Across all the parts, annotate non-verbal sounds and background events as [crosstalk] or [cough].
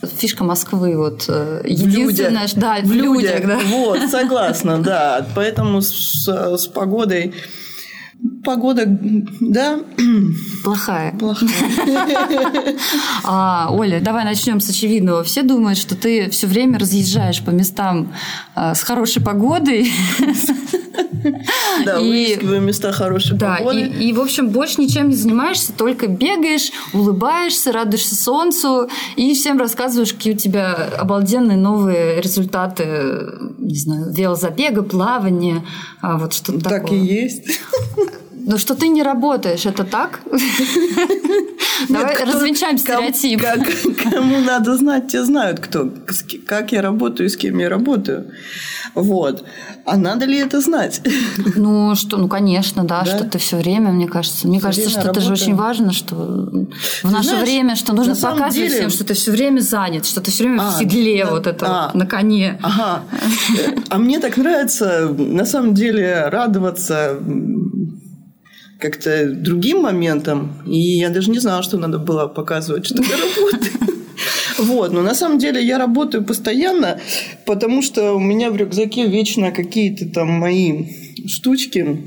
Фишка Москвы вот э, единственная, людях. да, в, В людях, людях, да. Вот, согласна, [laughs] да. Поэтому с, с погодой... Погода, да, Плохая. плохая. [laughs] А, Оля, давай начнем с очевидного. Все думают, что ты все время разъезжаешь по местам а, с хорошей погодой. Да, выискиваю места хорошей Да, погоды. и, и, в общем, больше ничем не занимаешься, только бегаешь, улыбаешься, радуешься солнцу и всем рассказываешь, какие у тебя обалденные новые результаты, не знаю, велозабега, плавания, а, вот что-то Так такое. и есть. [laughs] Но что ты не работаешь, это так? Давай развенчаем стереотип. Кому надо знать, те знают, кто, как я работаю, с кем я работаю. Вот. А надо ли это знать? Ну, что, ну, конечно, да, что ты все время, мне кажется. Мне кажется, что это же очень важно, что в наше время, что нужно показывать всем, что ты все время занят, что ты все время А, в седле, да, вот это а. на коне. Ага. А мне так нравится, на самом деле, радоваться как-то другим моментам. И я даже не знала, что надо было показывать, что я работаю. [laughs] Вот, но на самом деле я работаю постоянно, потому что у меня в рюкзаке вечно какие-то там мои штучки.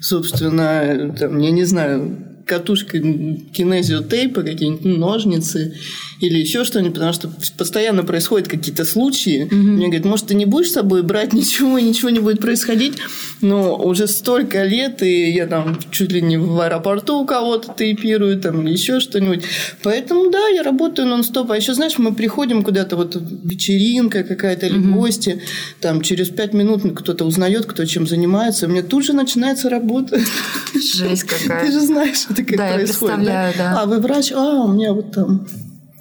Собственно, там, я не знаю, катушка кинезиотейпа, какие-нибудь ножницы или еще что-нибудь, потому что постоянно происходят какие-то случаи. Мне говорят, может, ты не будешь с собой брать ничего, и ничего не будет происходить. Но уже столько лет, и я там чуть ли не в аэропорту у кого-то тейпирую, там, или еще что-нибудь. Поэтому, да, я работаю нон-стоп. А еще, знаешь, мы приходим куда-то, вот вечеринка какая-то или гости, там, через пять минут кто-то узнает, кто чем занимается, и у меня тут же начинается работа. Жесть [laughs] Ты какая. же знаешь, это как Да, происходит. представляю, да. А, вы врач? А, у меня вот там.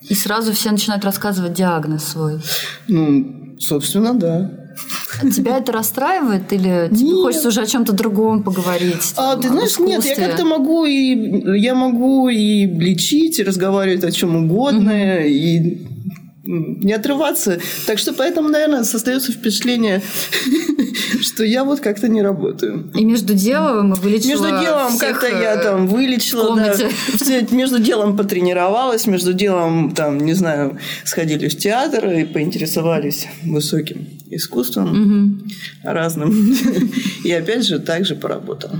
И сразу все начинают рассказывать диагноз свой. Ну, собственно, да. А Тебя это расстраивает или тебе Нет. хочется уже о чем-то другом поговорить? А там, ты знаешь, нет, я искусстве? как-то могу и я могу и лечить, и разговаривать о чем угодно, и м, не отрываться. Так что поэтому, наверное, создается впечатление, [laughs] что я вот как-то не работаю. И между делом вылечила Между делом как-то я э, там вылечила, да, между делом потренировалась, между делом там, не знаю, сходили в театр и поинтересовались высоким искусством Мгм. разным. [laughs] И опять же также поработала.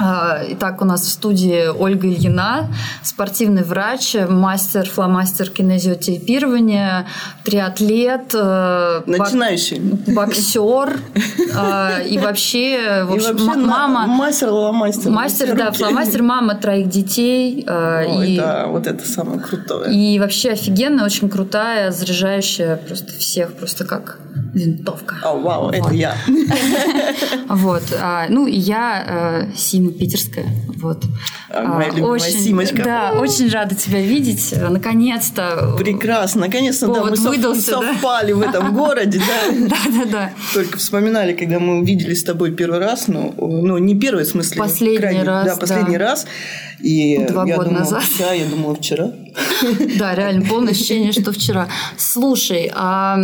А, Итак, у нас в студии Ольга Ильина, спортивный врач, мастер, фломастер кинезиотейпирования, триатлет, э, бок- Начинающий. боксер э, [laughs] и вообще, в И общем, вообще м- на- мама, мастер ломастер. мастер, да, фломастер, мама троих детей э, Ой, и да, вот это самое крутое. и вообще офигенная, очень крутая, заряжающая просто всех, просто как винтовка. О, вау, это Вот. я. [laughs] Вот. а, ну, я э, Сима Питерская. Вот. А, моя любимая Симочка. Да, очень рада тебя видеть. Наконец-то. Прекрасно. Наконец-то да, мы да? совпали в этом городе, да. [laughs] Да-да-да. Только вспоминали, когда мы увиделись с тобой первый раз, ну, ну не первый, в смысле, Последний раз, да, последний да. раз. И Два я года назад. Да, я думала вчера. [laughs] Да, реально, полное ощущение, что вчера. Слушай, а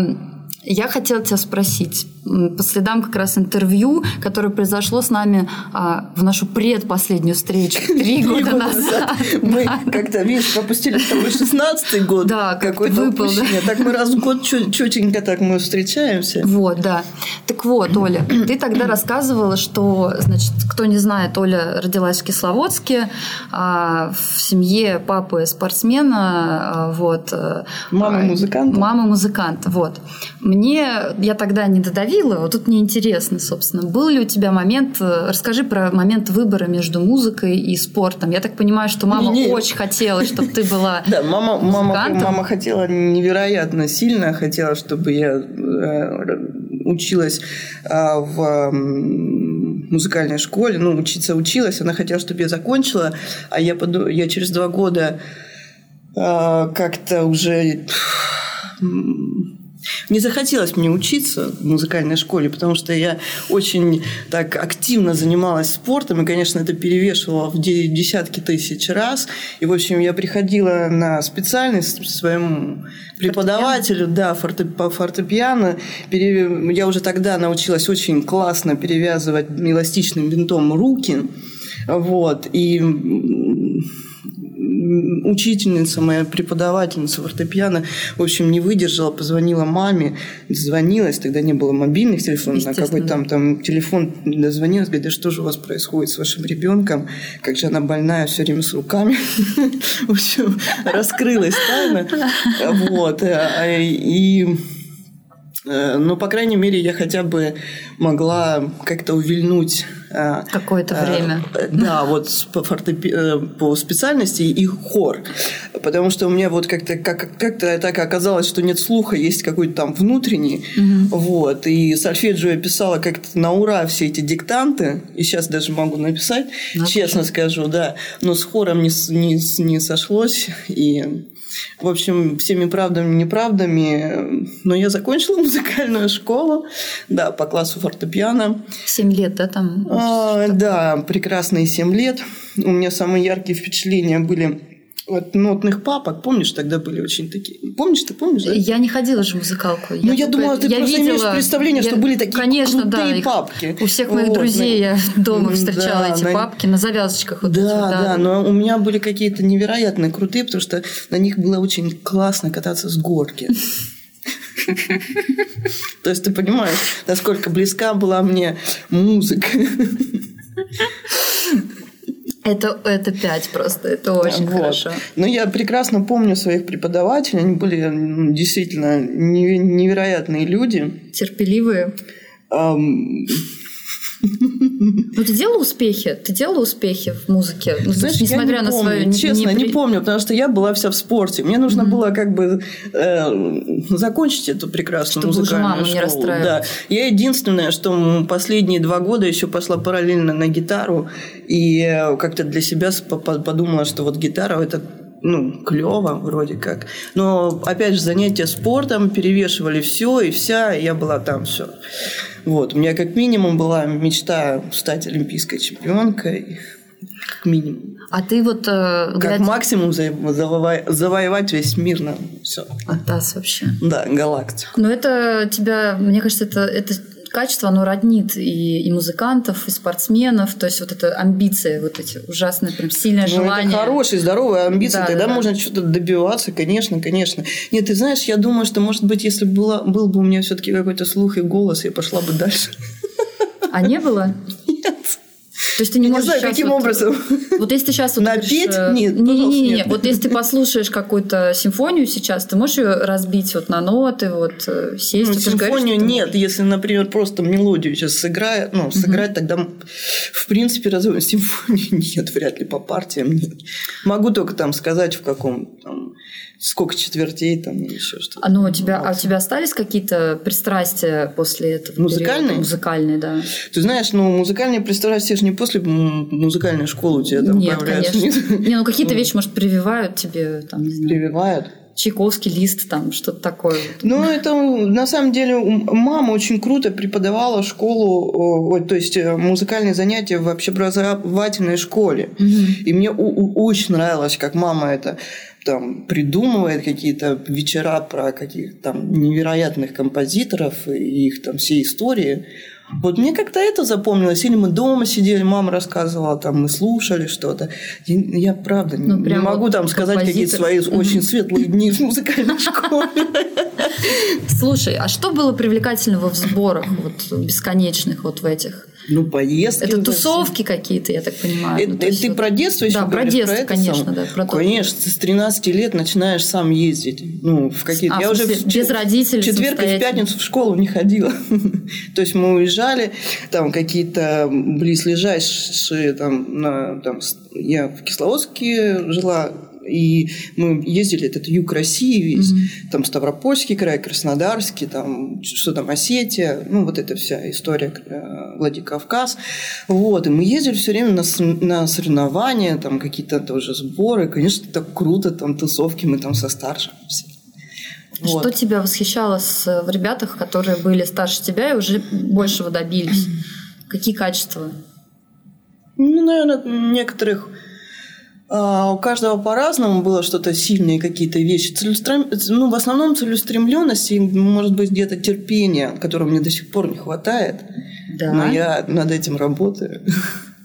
я хотела тебя спросить, по следам как раз интервью, которое произошло с нами а, в нашу предпоследнюю встречу [laughs] три года года назад. Мы [laughs] как-то, видишь, пропустили с тобой 16-й год. Да, какой-то выпал, да. Так мы раз в год четенько так мы встречаемся. Вот, да. Так вот, Оля, ты тогда рассказывала, что, значит, кто не знает, Оля родилась в Кисловодске, а, в семье папы спортсмена, а, вот. э, Мама а, музыканта. Мама музыканта, вот. Мне, я тогда не додавила, вот тут мне интересно, собственно, был ли у тебя момент, э, расскажи про момент выбора между музыкой и спортом. Я так понимаю, что мама Не-не. очень хотела, чтобы ты была [laughs] Да, мама, мама, мама хотела невероятно сильно, хотела, чтобы я э, училась а, в музыкальной школе, ну, учиться училась, она хотела, чтобы я закончила, а я, поду- я через два года а, как-то уже не захотелось мне учиться в музыкальной школе, потому что я очень так активно занималась спортом, и, конечно, это перевешивало в де- десятки тысяч раз. И, в общем, я приходила на специальность своему преподавателю, да, форте- по фортепиано. Пере- Я уже тогда научилась очень классно перевязывать эластичным бинтом руки. Вот. И учительница, моя преподавательница фортепиано, в общем, не выдержала, позвонила маме, дозвонилась, тогда не было мобильных телефонов, на какой там, там телефон дозвонилась, говорит, да что же у вас происходит с вашим ребенком, как же она больная все время с руками. [laughs] В общем, раскрылась тайна. Вот. Э, и Э, ну, по крайней мере, я хотя бы могла как-то увильнуть э, какое-то э, время. Да, вот по, фортепи... по специальности и хор. Потому что у меня вот как-то как, как-то так оказалось, что нет слуха, есть какой-то там внутренний. Угу. Вот. И сольфеджио я писала как-то на ура все эти диктанты. И сейчас даже могу написать, Надо честно же. скажу, да. Но с хором не, не, не сошлось. И в общем, всеми правдами, неправдами. Но я закончила [laughs] музыкальную школу, да, по классу фортепиано. Семь лет, да, там? А, да, прекрасные семь лет. У меня самые яркие впечатления были от нотных папок, помнишь, тогда были очень такие. Помнишь, ты помнишь? Да? Я не ходила же в музыкалку. Ну, я, я думала, ты я просто видела, имеешь представление, я, что были такие конечно, крутые да, папки. У всех моих вот, друзей я дома встречала да, эти на... папки на завязочках. Вот да, эти, да, да, но у меня были какие-то невероятно крутые, потому что на них было очень классно кататься с горки. То есть ты понимаешь, насколько близка была мне музыка. Это, это пять просто, это очень вот. хорошо. Но я прекрасно помню своих преподавателей, они были действительно невероятные люди. Терпеливые. Um, ну, ты делала успехи? Ты делала успехи в музыке? Ну, Знаешь, несмотря я не на помню, свою... Честно, не, не помню, потому что я была вся в спорте. Мне нужно mm-hmm. было как бы э, закончить эту прекрасную Чтобы музыкальную маму школу. не расстраивать. Да. Я единственное, что последние два года еще пошла параллельно на гитару и э, как-то для себя подумала, что вот гитара – это ну, клево вроде как. Но, опять же, занятия спортом перевешивали все и вся, и я была там все. Вот. У меня как минимум была мечта стать олимпийской чемпионкой. Как минимум. А ты вот... Э, как глядя... максимум заво... завоевать весь мир на все. Атас вообще. Да, галактику. Но это тебя, мне кажется, это, это качество, оно роднит и, и музыкантов, и спортсменов. То есть вот это амбиции, вот эти ужасные, прям сильное ну, желание. Это хорошие, здоровые амбиции. Да, Тогда да, можно да. что-то добиваться, конечно, конечно. Нет, ты знаешь, я думаю, что, может быть, если было, был бы у меня все-таки какой-то слух и голос, я пошла бы дальше. А не было? То есть ты не я можешь не знаю, каким вот, образом. Вот если ты сейчас вот напеть, будешь, э, нет, не, не, не, не, вот если ты послушаешь какую-то симфонию сейчас, ты можешь ее разбить вот на ноты, вот э, сесть. Ну, симфонию говоришь, нет, если, например, просто мелодию сейчас сыграть, ну сыграть, угу. тогда в принципе разве симфонию [laughs] нет, вряд ли по партиям нет. Могу только там сказать в каком там, сколько четвертей там или еще что-то. А, ну, у тебя, а у тебя остались какие-то пристрастия после этого? Музыкальные? Периода? Музыкальные, да. Ты знаешь, ну, музыкальные пристрастия же не после музыкальной школы у тебя там Нет, появляются. конечно. Не, ну, какие-то вещи, может, прививают тебе, там, не знаю. Прививают? Чайковский лист, там что-то такое. Ну, это на самом деле мама очень круто преподавала школу, вот, то есть э, музыкальные занятия в общеобразовательной школе. Угу. И мне очень нравилось, как мама это там придумывает какие-то вечера про каких-то там невероятных композиторов и их там все истории. Вот мне как-то это запомнилось. Или мы дома сидели, мама рассказывала, там мы слушали что-то. Я, я правда ну, не могу там сказать какие-то свои угу. очень светлые дни в музыкальной школе. Слушай, а что было привлекательного в сборах вот бесконечных вот в этих? Ну, поездки. Это тусовки какие-то, я так понимаю. Это, ну, это ты вот... про детство еще Да, про детство, про конечно, сам? да. Про конечно, ты с 13 лет начинаешь сам ездить. Ну, в какие-то... А, я в уже в... без родителей четверг и в пятницу в школу не ходила. [laughs] То есть мы уезжали, там какие-то близлежащие, там, на, там, я в Кисловодске жила, и мы ездили этот юг России весь, mm-hmm. там Ставропольский край, Краснодарский, там что там Осетия, ну вот эта вся история э, Владикавказ. Вот, и мы ездили все время на, на соревнования, там какие-то тоже сборы. Конечно, так круто, там тусовки, мы там со старшим все. Вот. Что тебя восхищало с, в ребятах, которые были старше тебя и уже большего добились? [clears throat] Какие качества? Ну, наверное, некоторых у каждого по-разному было что-то сильные какие-то вещи. Целестрем... Ну, в основном целеустремленность и, может быть, где-то терпение, которого мне до сих пор не хватает. Да. Но я над этим работаю.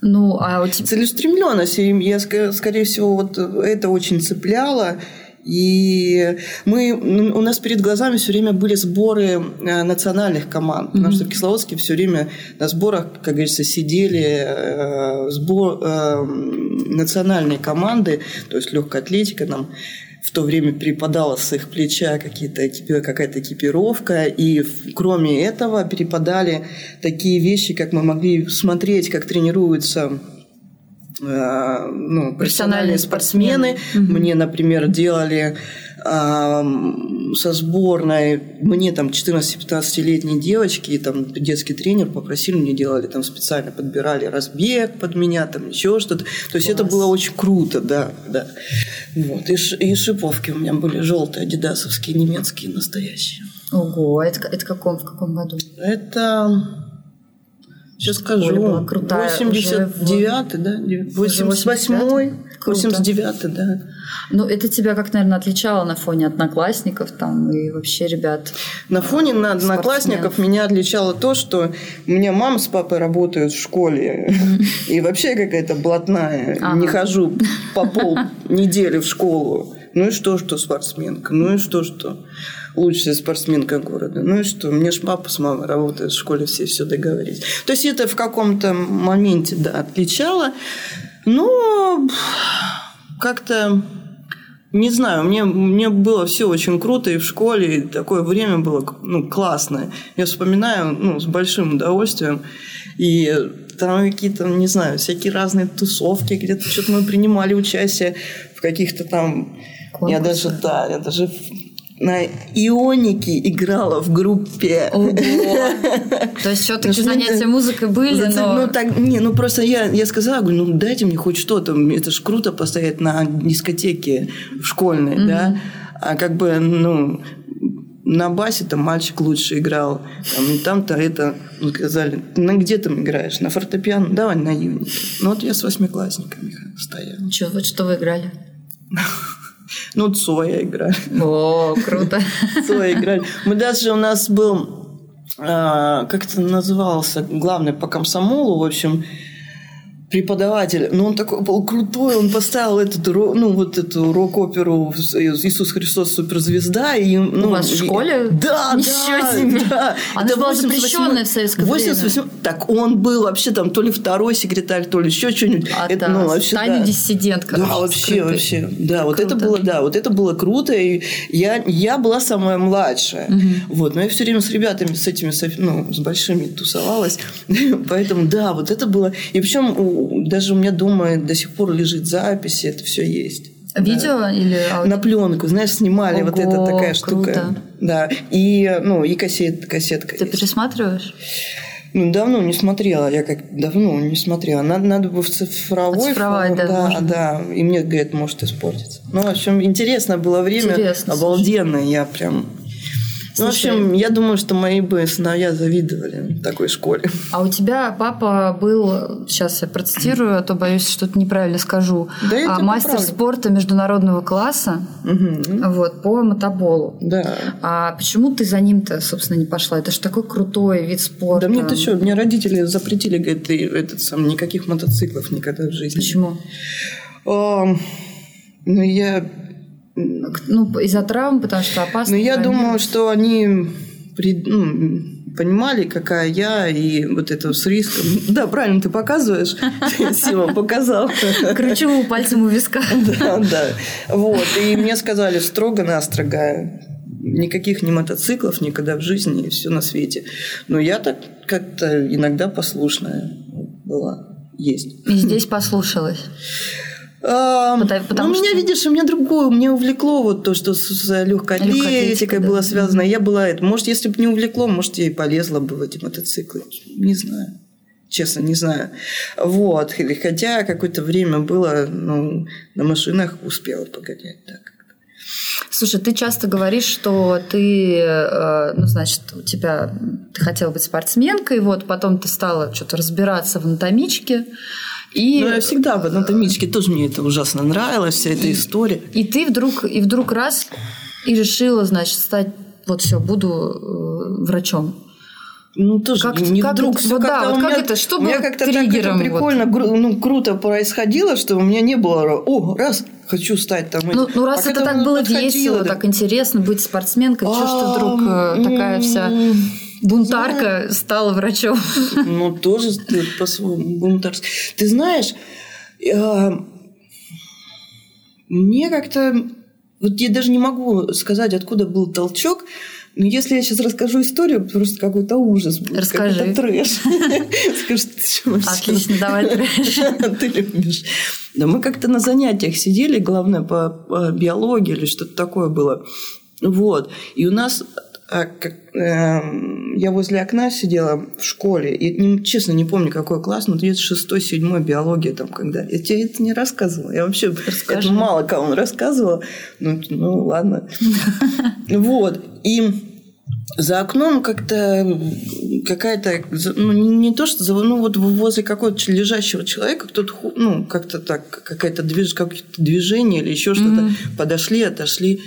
Ну, а у тебя... Целеустремленность. Я, скорее всего, вот это очень цепляло. И мы, у нас перед глазами все время были сборы э, национальных команд, потому mm-hmm. что в Кисловодске все время на сборах, как говорится, сидели э, сбор, э, национальные команды, то есть легкая атлетика нам в то время перепадала с их плеча какие-то, какая-то экипировка, и кроме этого перепадали такие вещи, как мы могли смотреть, как тренируются ну, профессиональные спортсмены. спортсмены. Угу. Мне, например, делали со сборной, мне там 14-15-летние девочки, и там детский тренер попросили, мне делали там специально, подбирали разбег под меня, там еще что-то. То есть Класс. это было очень круто, да, да. Вот. И, и шиповки у меня были желтые, адидасовские, немецкие, настоящие. Ого, это, это каком, в каком году? Это Сейчас скажу. Была крутая 89-й, да? 88-й, 89-й, да. Ну, это тебя как, наверное, отличало на фоне одноклассников там и вообще ребят? На фоне на одноклассников меня отличало то, что у меня мама с папой работают в школе. И вообще какая-то блатная. Не хожу по пол недели в школу. Ну и что, что спортсменка? Ну и что, что? Лучшая спортсменка города. Ну и что, мне ж папа с мамой работают в школе, все все договорились. То есть это в каком-то моменте, да, отличало. Но как-то не знаю, мне, мне было все очень круто и в школе, и такое время было ну, классное. Я вспоминаю ну, с большим удовольствием. И там какие-то, не знаю, всякие разные тусовки, где-то что-то мы принимали участие в каких-то там... Конкурсы. Я даже, да, я даже на ионике играла в группе. Ого. [laughs] То есть все-таки занятия музыкой были, но... Ну, так, не, ну просто я, я сказала, говорю, ну дайте мне хоть что-то, это ж круто постоять на дискотеке школьной, mm-hmm. да, а как бы, ну, на басе там мальчик лучше играл, там, там-то это, ну, сказали, ну где там играешь, на фортепиано, давай на ионике. Ну вот я с восьмиклассниками стоял. Что, вот что вы играли? [laughs] Ну, Цоя играли. О, круто. [laughs] Цоя играли. Мы даже у нас был, а, как это назывался, главный по комсомолу, в общем, преподаватель, но он такой был крутой, он поставил этот, ну, вот эту рок-оперу «Иисус Христос суперзвезда». И, ну, У вас в школе? И, да, Ничего да, себе. да. Она Это была запрещенная в советское 88, время. Так он был вообще там то ли второй секретарь, то ли еще что-нибудь. А, это, ну, вообще, Тайный да. диссидент, короче. Да, вообще, скрытый. вообще. Да, вот это было, да, вот это было круто. И я, я была самая младшая. Угу. Вот, но я все время с ребятами, с этими, ну, с большими тусовалась. [laughs] Поэтому, да, вот это было. И причем даже у меня дома до сих пор лежит запись, это все есть. Видео да. или аудио? На пленку, знаешь, снимали Ого, вот эта такая штука. Круто. Да. И, ну, и кассет, кассетка. Ты есть. пересматриваешь? Ну, давно не смотрела. Я как давно не смотрела. Надо, надо бы в цифровой Оцифровать, да, да, можно. да. И мне, говорят, может испортиться. Ну, в общем, интересно было время. Интересно, обалденное. Я прям ну, в общем, я думаю, что мои бы сыновья завидовали такой школе. А у тебя папа был, сейчас я процитирую, а то боюсь, что-то неправильно скажу, да, а, мастер поправлю. спорта международного класса угу. вот, по мотоболу. Да. А почему ты за ним-то, собственно, не пошла? Это же такой крутой вид спорта. Да мне ты что, мне родители запретили, говорят, ты, этот сам, никаких мотоциклов никогда в жизни. Почему? О, ну, я ну, из-за травм, потому что опасно. Ну, я думаю, что они при, ну, понимали, какая я, и вот это с риском. [laughs] Да, правильно ты показываешь. [laughs] Сима показал. Кручу пальцем у виска. [laughs] Да, да. Вот. И мне сказали строго-настрого, никаких ни мотоциклов никогда в жизни, и все на свете. Но я так как-то иногда послушная была. Есть. И здесь послушалась. Потому, потому ну, что... меня, видишь, у меня другое, меня увлекло вот то, что с легкой атлетикой да. было связано. Я была это. Может, если бы не увлекло, может, я и полезла бы в эти мотоциклы. Не знаю. Честно, не знаю. Вот. Хотя какое-то время было, ну, на машинах успела погонять так. Слушай, ты часто говоришь, что ты, э, ну, значит, у тебя ты хотела быть спортсменкой, вот потом ты стала что-то разбираться в анатомичке, и... Ну, я всегда в анатомичке тоже мне это ужасно нравилось, вся эта история. И ты вдруг, и вдруг раз и решила, значит, стать, вот все, буду э, врачом. ну, тоже как, не как вдруг. Это, вот да, вот как это, что у меня как-то так это прикольно, вот. ну, круто происходило, что у меня не было, о, раз, хочу стать там. Ну, ну раз а это так было весело, так интересно быть спортсменкой, что ж ты вдруг э, такая вся бунтарка стала врачом? Ну, тоже по-своему бунтарsk. Ты знаешь, э, мне как-то... Вот я даже не могу сказать, откуда был толчок, но если я сейчас расскажу историю, просто какой-то ужас будет. Расскажи. Какой-то трэш. [laughs] Скажешь, ты Отлично, давай трэш. [laughs] Ты любишь. Да мы как-то на занятиях сидели, главное, по биологии или что-то такое было. Вот. И у нас я возле окна сидела в школе, и честно не помню, какой класс, но где-то шестой, седьмой биология там когда. Я тебе это не рассказывала. Я вообще Расскажи. это мало кому рассказывала. Ну, ну ладно. [laughs] Вот. И за окном как-то какая-то, ну, не то что, ну, вот возле какого-то лежащего человека кто-то, ну, как-то так, какая-то движ, какое-то движение или еще что-то, mm-hmm. подошли, отошли,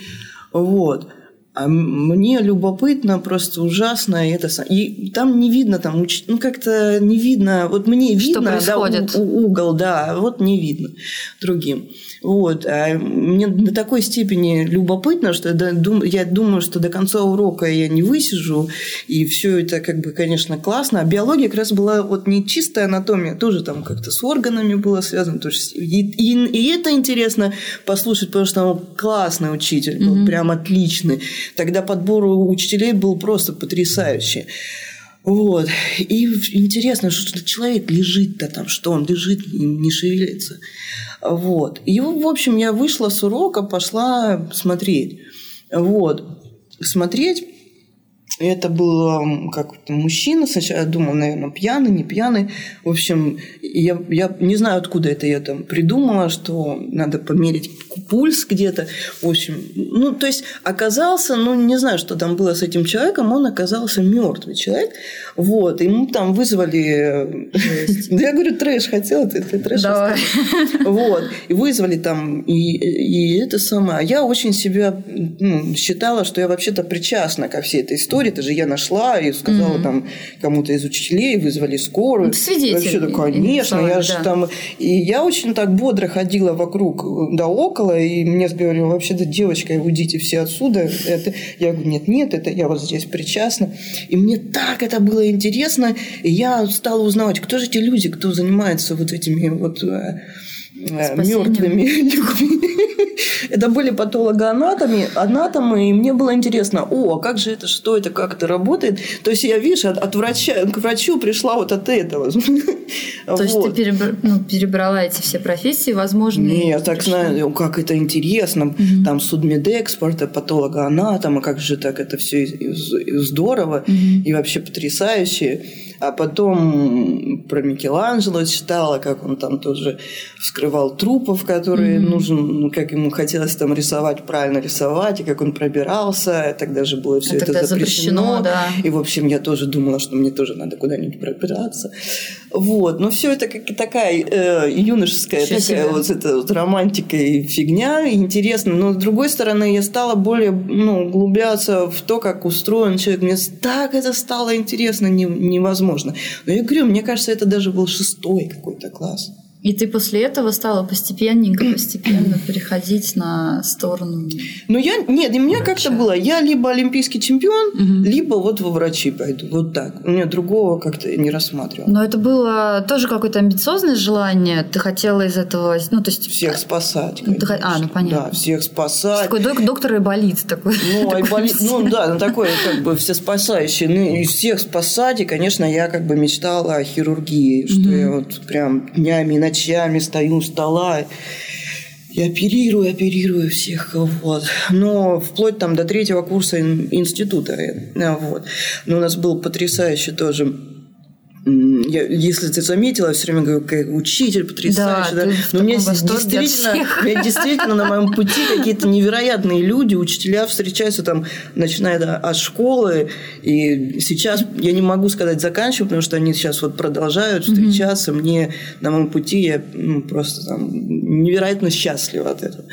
вот. А мне любопытно, просто ужасно. И, это, и там не видно, там, уч... ну как-то не видно. Вот мне видно, да, у, у, угол, да, вот не видно другим. Вот. А мне до такой степени любопытно, что я, дум, я думаю, что до конца урока я не высижу, и все это, как бы, конечно, классно. А биология как раз была вот не чистая анатомия, тоже там как-то с органами было связано. То есть, и, и, и это интересно послушать, потому что он классный учитель, был mm-hmm. прям отличный. Тогда подбор учителей был просто потрясающий. Вот. И интересно, что человек лежит-то там, что он лежит, не шевелится. Вот. И, в общем, я вышла с урока, пошла смотреть. Вот. Смотреть. Это был как мужчина. Сначала я думала, наверное, пьяный, не пьяный. В общем, я, я не знаю, откуда это я там придумала, что надо померить пульс где-то. В общем, ну, то есть оказался, ну, не знаю, что там было с этим человеком, он оказался мертвый человек. Вот, и мы там вызвали... [laughs] Да я говорю, трэш хотела, ты трэш Давай. Вот, и вызвали там, и, и это самое. А я очень себя ну, считала, что я вообще-то причастна ко всей этой истории. Это же я нашла и сказала там кому-то из учителей, вызвали скорую. Ну, свидетель. Вообще, да, конечно, я же там... И я очень так бодро ходила вокруг да около, и мне говорили, вообще-то, девочка, уйдите все отсюда. Это... Я говорю, нет, нет, это я вот здесь причастна. И мне так это было интересно, и я стала узнавать, кто же эти люди, кто занимается вот этими вот э, э, мертвыми [laughs] людьми. Это были патологоанатомы, анатомы, и мне было интересно, о, а как же это, что это, как это работает. То есть я, видишь, от, от врача к врачу пришла вот от этого. То вот. есть ты перебр... ну, перебрала эти все профессии, возможно? Не, я так знаю, как это интересно. Угу. Там судмедэкспорта, патологоанатома, как же так это все здорово угу. и вообще потрясающе. А потом про Микеланджело читала, как он там тоже вскрывал трупов, которые mm-hmm. нужен, как ему хотелось там рисовать, правильно рисовать, и как он пробирался. Тогда же было все а это запрещено. запрещено да. И, в общем, я тоже думала, что мне тоже надо куда-нибудь пробираться. Вот. Но все это как такая э, юношеская Еще такая вот, эта вот романтика и фигня. Интересно. Но, с другой стороны, я стала более ну, углубляться в то, как устроен человек. Мне так это стало интересно невозможно невозможно. Но я говорю, мне кажется, это даже был шестой какой-то класс. И ты после этого стала постепенненько, [clears throat] постепенно переходить на сторону. Ну, я. Нет, и меня как-то было. Я либо олимпийский чемпион, угу. либо вот во врачи пойду. Вот так. У меня другого как-то не рассматривала. Но это было тоже какое-то амбициозное желание. Ты хотела из этого. Ну, то есть. Всех спасать. Конечно. Ты... А, ну понятно. Да, всех спасать. Такой док- доктор Айболит такой. Ну, [laughs] Айболит, ну да, ну такой как бы все спасающий. Ну, из всех спасать. И, конечно, я как бы мечтала о хирургии, что я вот прям днями и ночами стою у стола и оперирую, оперирую всех, вот. Но вплоть там до третьего курса института, э, вот. Но у нас был потрясающий тоже я, если ты заметила, я все время говорю, как учитель потрясающий. Да, да. Но у меня действительно, у меня действительно на моем пути какие-то невероятные люди, учителя встречаются там, начиная от школы. И сейчас я не могу сказать заканчиваю, потому что они сейчас вот продолжают встречаться. Mm-hmm. Мне на моем пути я ну, просто там невероятно счастлива от этого.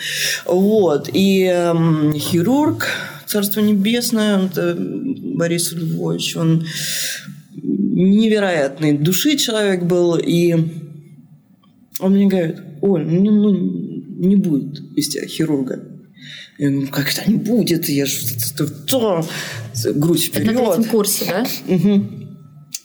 Вот. И эм, хирург, Царство Небесное, это Борис Львович, он невероятной души человек был, и он мне говорит, Оль, ну, ну не будет из тебя хирурга. Я говорю, как это не будет? Я же грудь вперед. Это на третьем курсе, да? Угу.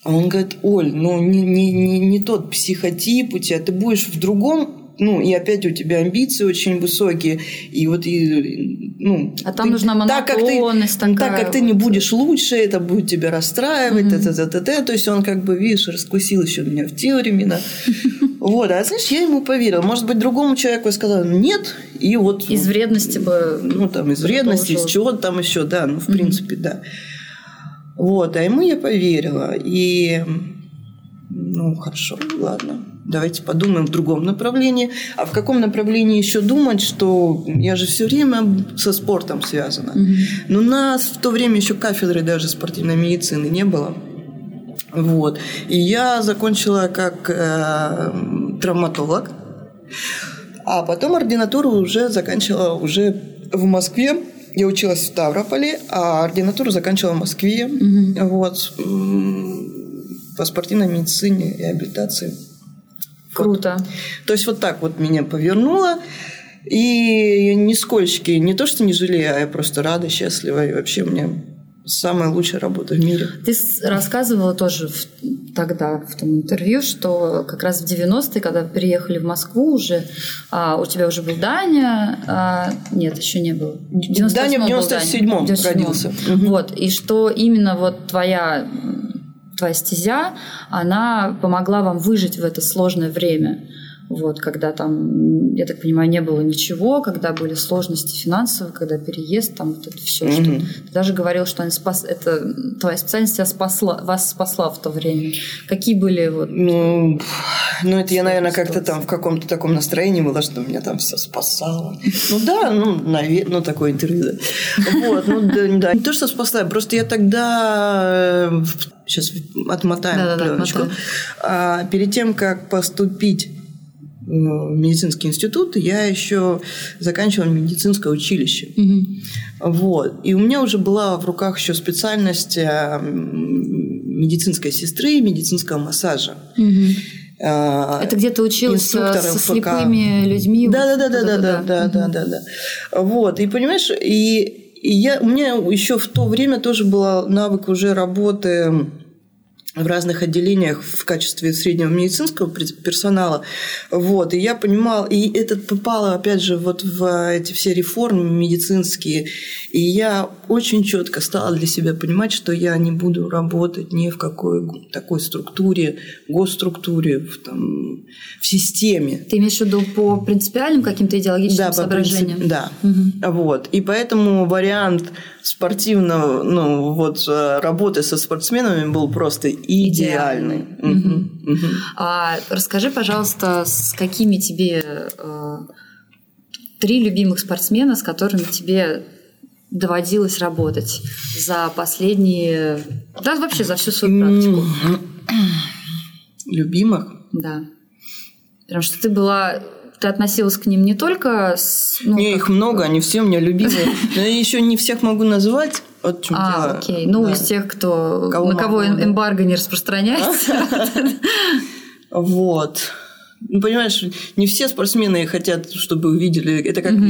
А он говорит, Оль, ну не, не, не, не тот психотип у тебя, ты будешь в другом ну, и опять у тебя амбиции очень высокие, и вот и, ну... А там ты, нужна монотонность так, как ты, такая. Так, как ты не будешь лучше, это будет тебя расстраивать, mm-hmm. т, т, т, т, то есть он как бы, видишь, раскусил еще меня в те времена. [laughs] Вот, а знаешь, я ему поверила. Может быть, другому человеку я сказала нет, и вот... Из вредности бы... Ну, там, из вредности, из чего-то там еще, да, ну, в принципе, да. Вот, а ему я поверила. И, ну, хорошо, ладно. Давайте подумаем в другом направлении. А в каком направлении еще думать, что я же все время со спортом связана. Mm-hmm. Но у нас в то время еще кафедры даже спортивной медицины не было. Вот. И я закончила как э, травматолог. А потом ординатуру уже заканчивала уже в Москве. Я училась в Ставрополе, а ординатуру заканчивала в Москве. Угу. Вот. По спортивной медицине и реабилитации. Круто. Вот. То есть вот так вот меня повернуло. И нисколько, не то, что не жалею, а я просто рада, счастлива. И вообще мне самая лучшая работа в мире. Ты рассказывала тоже в, тогда в том интервью, что как раз в 90-е, когда приехали в Москву уже, а, у тебя уже был Даня, а, нет, еще не было. Даня в 97-м родился. Вот, и что именно вот твоя твоя стезя, она помогла вам выжить в это сложное время вот, когда там, я так понимаю, не было ничего, когда были сложности финансовые, когда переезд, там вот это все, mm-hmm. что ты даже говорил, что они спас, это твоя специальность тебя спасла, вас спасла в то время. Какие были вот? Ну, ну это я, наверное, как-то там в каком-то таком настроении была, что меня там все спасало. Ну да, ну, наверное, ну такое интервью. Вот, ну да, не то, что спасла, просто я тогда сейчас э, отмотаем пленочку. А, перед тем, как поступить медицинский институт, я еще заканчивала медицинское училище. Угу. Вот. И у меня уже была в руках еще специальность э, медицинской сестры медицинского массажа. Угу. Это где то училась со слепыми людьми? Да, да, да, да, да, да, да, да, да. Вот. И понимаешь, и, и я, у меня еще в то время тоже был навык уже работы в разных отделениях в качестве среднего медицинского персонала. Вот. И я понимала, и это попало, опять же, вот в эти все реформы медицинские. И я очень четко стала для себя понимать, что я не буду работать ни в какой такой структуре, госструктуре, в, там, в системе. Ты имеешь в виду по принципиальным каким-то идеологическим да, соображениям? Принцип, да. Угу. Вот. И поэтому вариант спортивного, ну, вот э, работы со спортсменами был просто идеальный. Угу. Угу. А, расскажи, пожалуйста, с какими тебе э, три любимых спортсмена, с которыми тебе доводилось работать за последние, да, вообще за всю свою практику? Любимых? Да. Потому что ты была ты относилась к ним не только с... Ну, не, как... их много, они все у меня любимые. Но [laughs] я еще не всех могу назвать. Вот чем а, дело. окей. Ну, да. из тех, кто, кого на кого могу, эмбарго не распространяется. [laughs] Вот. Ну, понимаешь, не все спортсмены хотят, чтобы увидели. Это как mm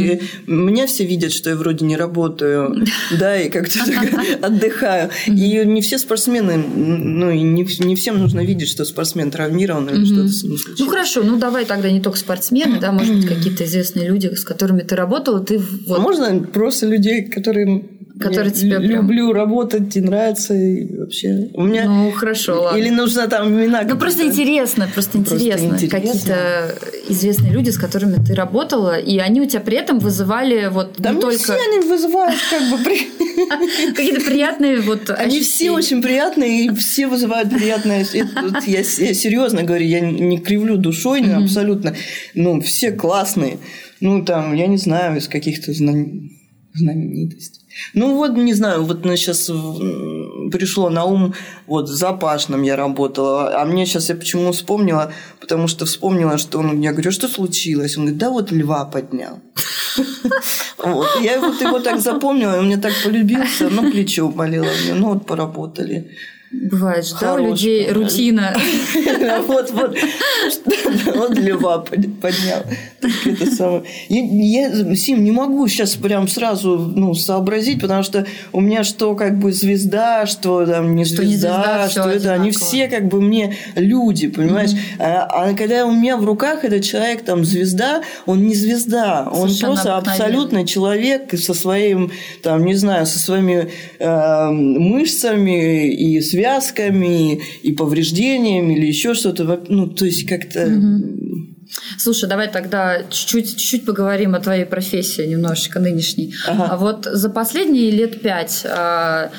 меня все видят, что я вроде не работаю, [laughs] да, и как-то [laughs] отдыхаю. И не все спортсмены, ну, и не, не всем нужно видеть, что спортсмен травмирован или что-то с ним случилось. Ну, хорошо, ну, давай тогда не только спортсмены, да, может быть, какие-то известные люди, с которыми ты работала, ты вот... Можно просто людей, которые который я тебе люблю прям... работать, и нравится, и вообще. У меня... Ну, хорошо, ладно. Или нужно там имена Ну, просто интересно, просто, просто интересно. интересно. Какие-то известные люди, с которыми ты работала, и они у тебя при этом вызывали вот да не только... все они вызывают как бы... [laughs] Какие-то приятные вот [laughs] Они все очень приятные, и все вызывают приятные... Я серьезно говорю, я не кривлю душой абсолютно. Ну, все классные. Ну, там, я не знаю, из каких-то знаменитостей. Ну вот, не знаю, вот мне сейчас пришло на ум, вот за Пашным я работала, а мне сейчас я почему вспомнила, потому что вспомнила, что он, я говорю, что случилось? Он говорит, да вот льва поднял. Я вот его так запомнила, он мне так полюбился, ну, плечо болело мне, ну, вот поработали. Бывает же, да, у людей рутина. [laughs] Вот, вот. [laughs] Вот льва поднял. Это самое. Я, Сим, не могу сейчас прям сразу ну, сообразить, потому что у меня что как бы звезда, что там не звезда, что это, они все как бы мне люди, понимаешь? А, а когда у меня в руках этот человек там звезда, он не звезда, он просто абсолютно человек со своим, там, не знаю, со своими э, мышцами и связками и повреждениями или еще что-то. Ну, то есть как-то... Слушай, давай тогда чуть-чуть, чуть поговорим о твоей профессии немножечко нынешней. Ага. А вот за последние лет пять, а,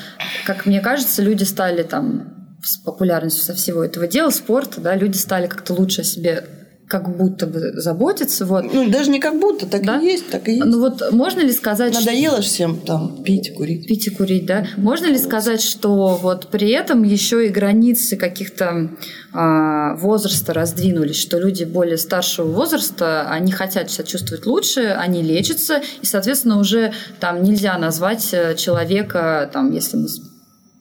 как мне кажется, люди стали там с популярностью со всего этого дела, спорта, да, люди стали как-то лучше о себе как будто бы заботиться. Вот. Ну, даже не как будто, так да? и есть, так и есть. Ну вот можно ли сказать... Надоело что... всем там пить и курить. Пить и курить, да. Можно ли сказать, что вот при этом еще и границы каких-то а, возраста раздвинулись, что люди более старшего возраста, они хотят себя чувствовать лучше, они лечатся, и, соответственно, уже там нельзя назвать э, человека, там, если мы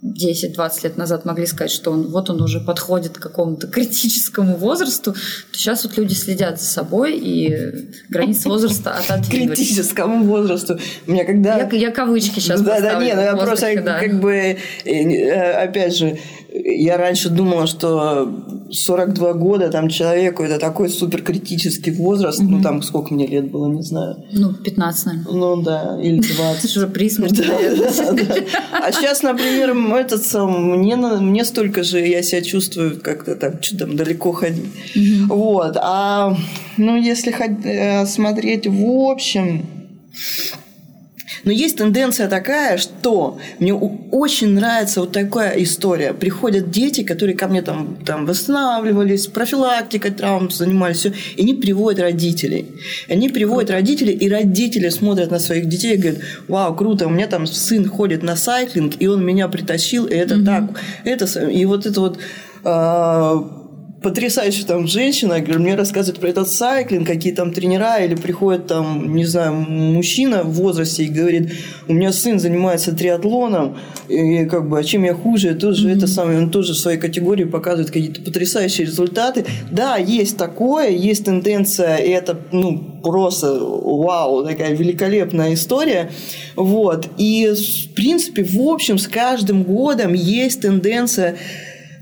10-20 лет назад могли сказать, что он, вот он уже подходит к какому-то [laughs] критическому возрасту, то сейчас вот люди следят за собой и границы возраста [laughs] отодвинули. Критическому возрасту. У меня когда... Я, я кавычки сейчас Да, да, нет, ну я просто да. как бы, э, э, опять же, я раньше думала, что 42 года там человеку это такой суперкритический возраст. Угу. Ну, там сколько мне лет было, не знаю. Ну, 15, наверное. Ну, да, или 20. [laughs] Это уже при смерти. [laughs] А сейчас, например, этот сам, мне, мне столько же, я себя чувствую как-то там, что там далеко ходить. Вот. А, ну, если э, смотреть в общем, но есть тенденция такая, что мне очень нравится вот такая история. Приходят дети, которые ко мне там, там восстанавливались, профилактикой травм занимались, все, и они приводят родителей. Они приводят родителей, и родители смотрят на своих детей и говорят, вау, круто, у меня там сын ходит на сайклинг, и он меня притащил, и это mm-hmm. так, это, и вот это вот а, потрясающая там женщина, мне рассказывает про этот сайклинг, какие там тренера, или приходит там, не знаю, мужчина в возрасте и говорит, у меня сын занимается триатлоном, и как бы, а чем я хуже, тоже mm-hmm. это самое, он тоже в своей категории показывает какие-то потрясающие результаты. Да, есть такое, есть тенденция, и это, ну, просто вау, такая великолепная история. Вот. И, в принципе, в общем, с каждым годом есть тенденция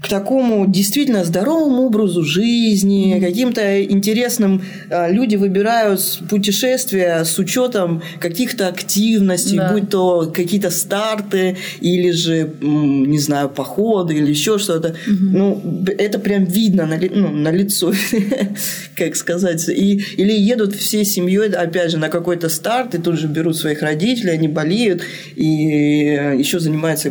к такому действительно здоровому образу жизни, каким-то интересным. А, люди выбирают путешествия с учетом каких-то активностей, да. будь то какие-то старты или же, не знаю, походы или еще что-то. Угу. Ну, это прям видно на, ну, на лицо, [laughs] как сказать. И, или едут всей семьей, опять же, на какой-то старт, и тут же берут своих родителей, они болеют, и э, еще занимаются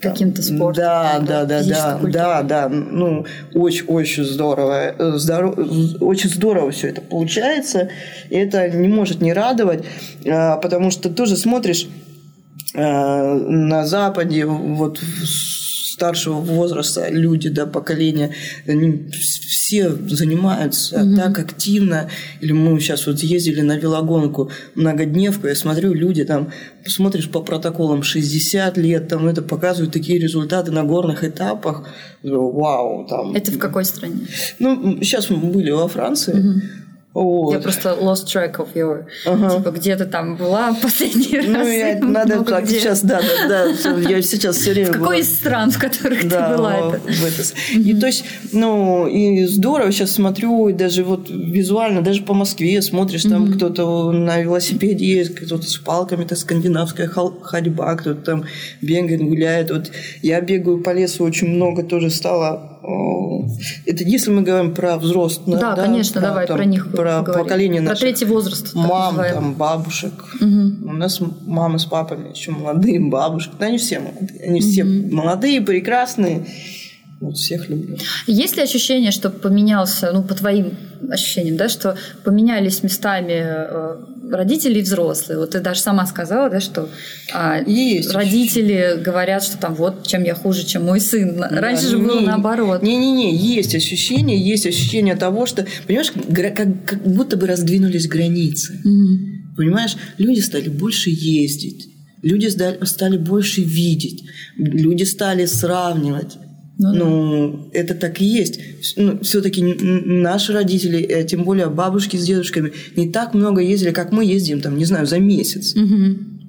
каким-то спортом. Да, да, да, да, да, да. Ну, очень, очень здорово. Э, здоров... Очень здорово все это получается. И это не может не радовать, а, потому что тоже смотришь а, на Западе, вот старшего возраста люди, да, поколения, они все занимаются mm-hmm. так активно. Или мы сейчас вот ездили на велогонку многодневку, я смотрю, люди там, смотришь по протоколам 60 лет, там это показывают такие результаты на горных этапах. Вау, там. Это в какой стране? Ну, сейчас мы были во Франции. Mm-hmm. Вот. Я просто lost track of your... Ага. Типа, где ты там была [laughs] последний ну, раз? Я, надо так где. сейчас, да, да, да. [laughs] Я сейчас все время В какой была... из стран, в которых да, ты была? Это? В это. Mm-hmm. И то есть, ну, и здорово сейчас смотрю, и даже вот визуально, даже по Москве смотришь, там mm-hmm. кто-то на велосипеде есть, кто-то с палками, это скандинавская ходьба, кто-то там бегает, гуляет. Вот я бегаю по лесу очень много, тоже стало это если мы говорим про взрослых, да, да конечно, про, давай там, про них про поговорим. поколение наших, про третий возраст, мам, там бабушек. Угу. У нас мамы с папами еще молодые, бабушки, да, они все молодые, они угу. все молодые, прекрасные. Вот всех люблю. Есть ли ощущение, что поменялся, ну, по твоим ощущениям, да, что поменялись местами э, родители и взрослые? Вот ты даже сама сказала, да, что а, Есть родители ощущение. говорят, что там вот чем я хуже, чем мой сын. Раньше да, же не, было наоборот. Не-не-не, есть ощущение, есть ощущение того, что, понимаешь, как, как будто бы раздвинулись границы. Угу. Понимаешь, люди стали больше ездить люди стали больше видеть, люди стали сравнивать. Ну, Ну, это так и есть. Ну, все-таки наши родители, э, тем более бабушки с дедушками, не так много ездили, как мы ездим, там, не знаю, за месяц. Это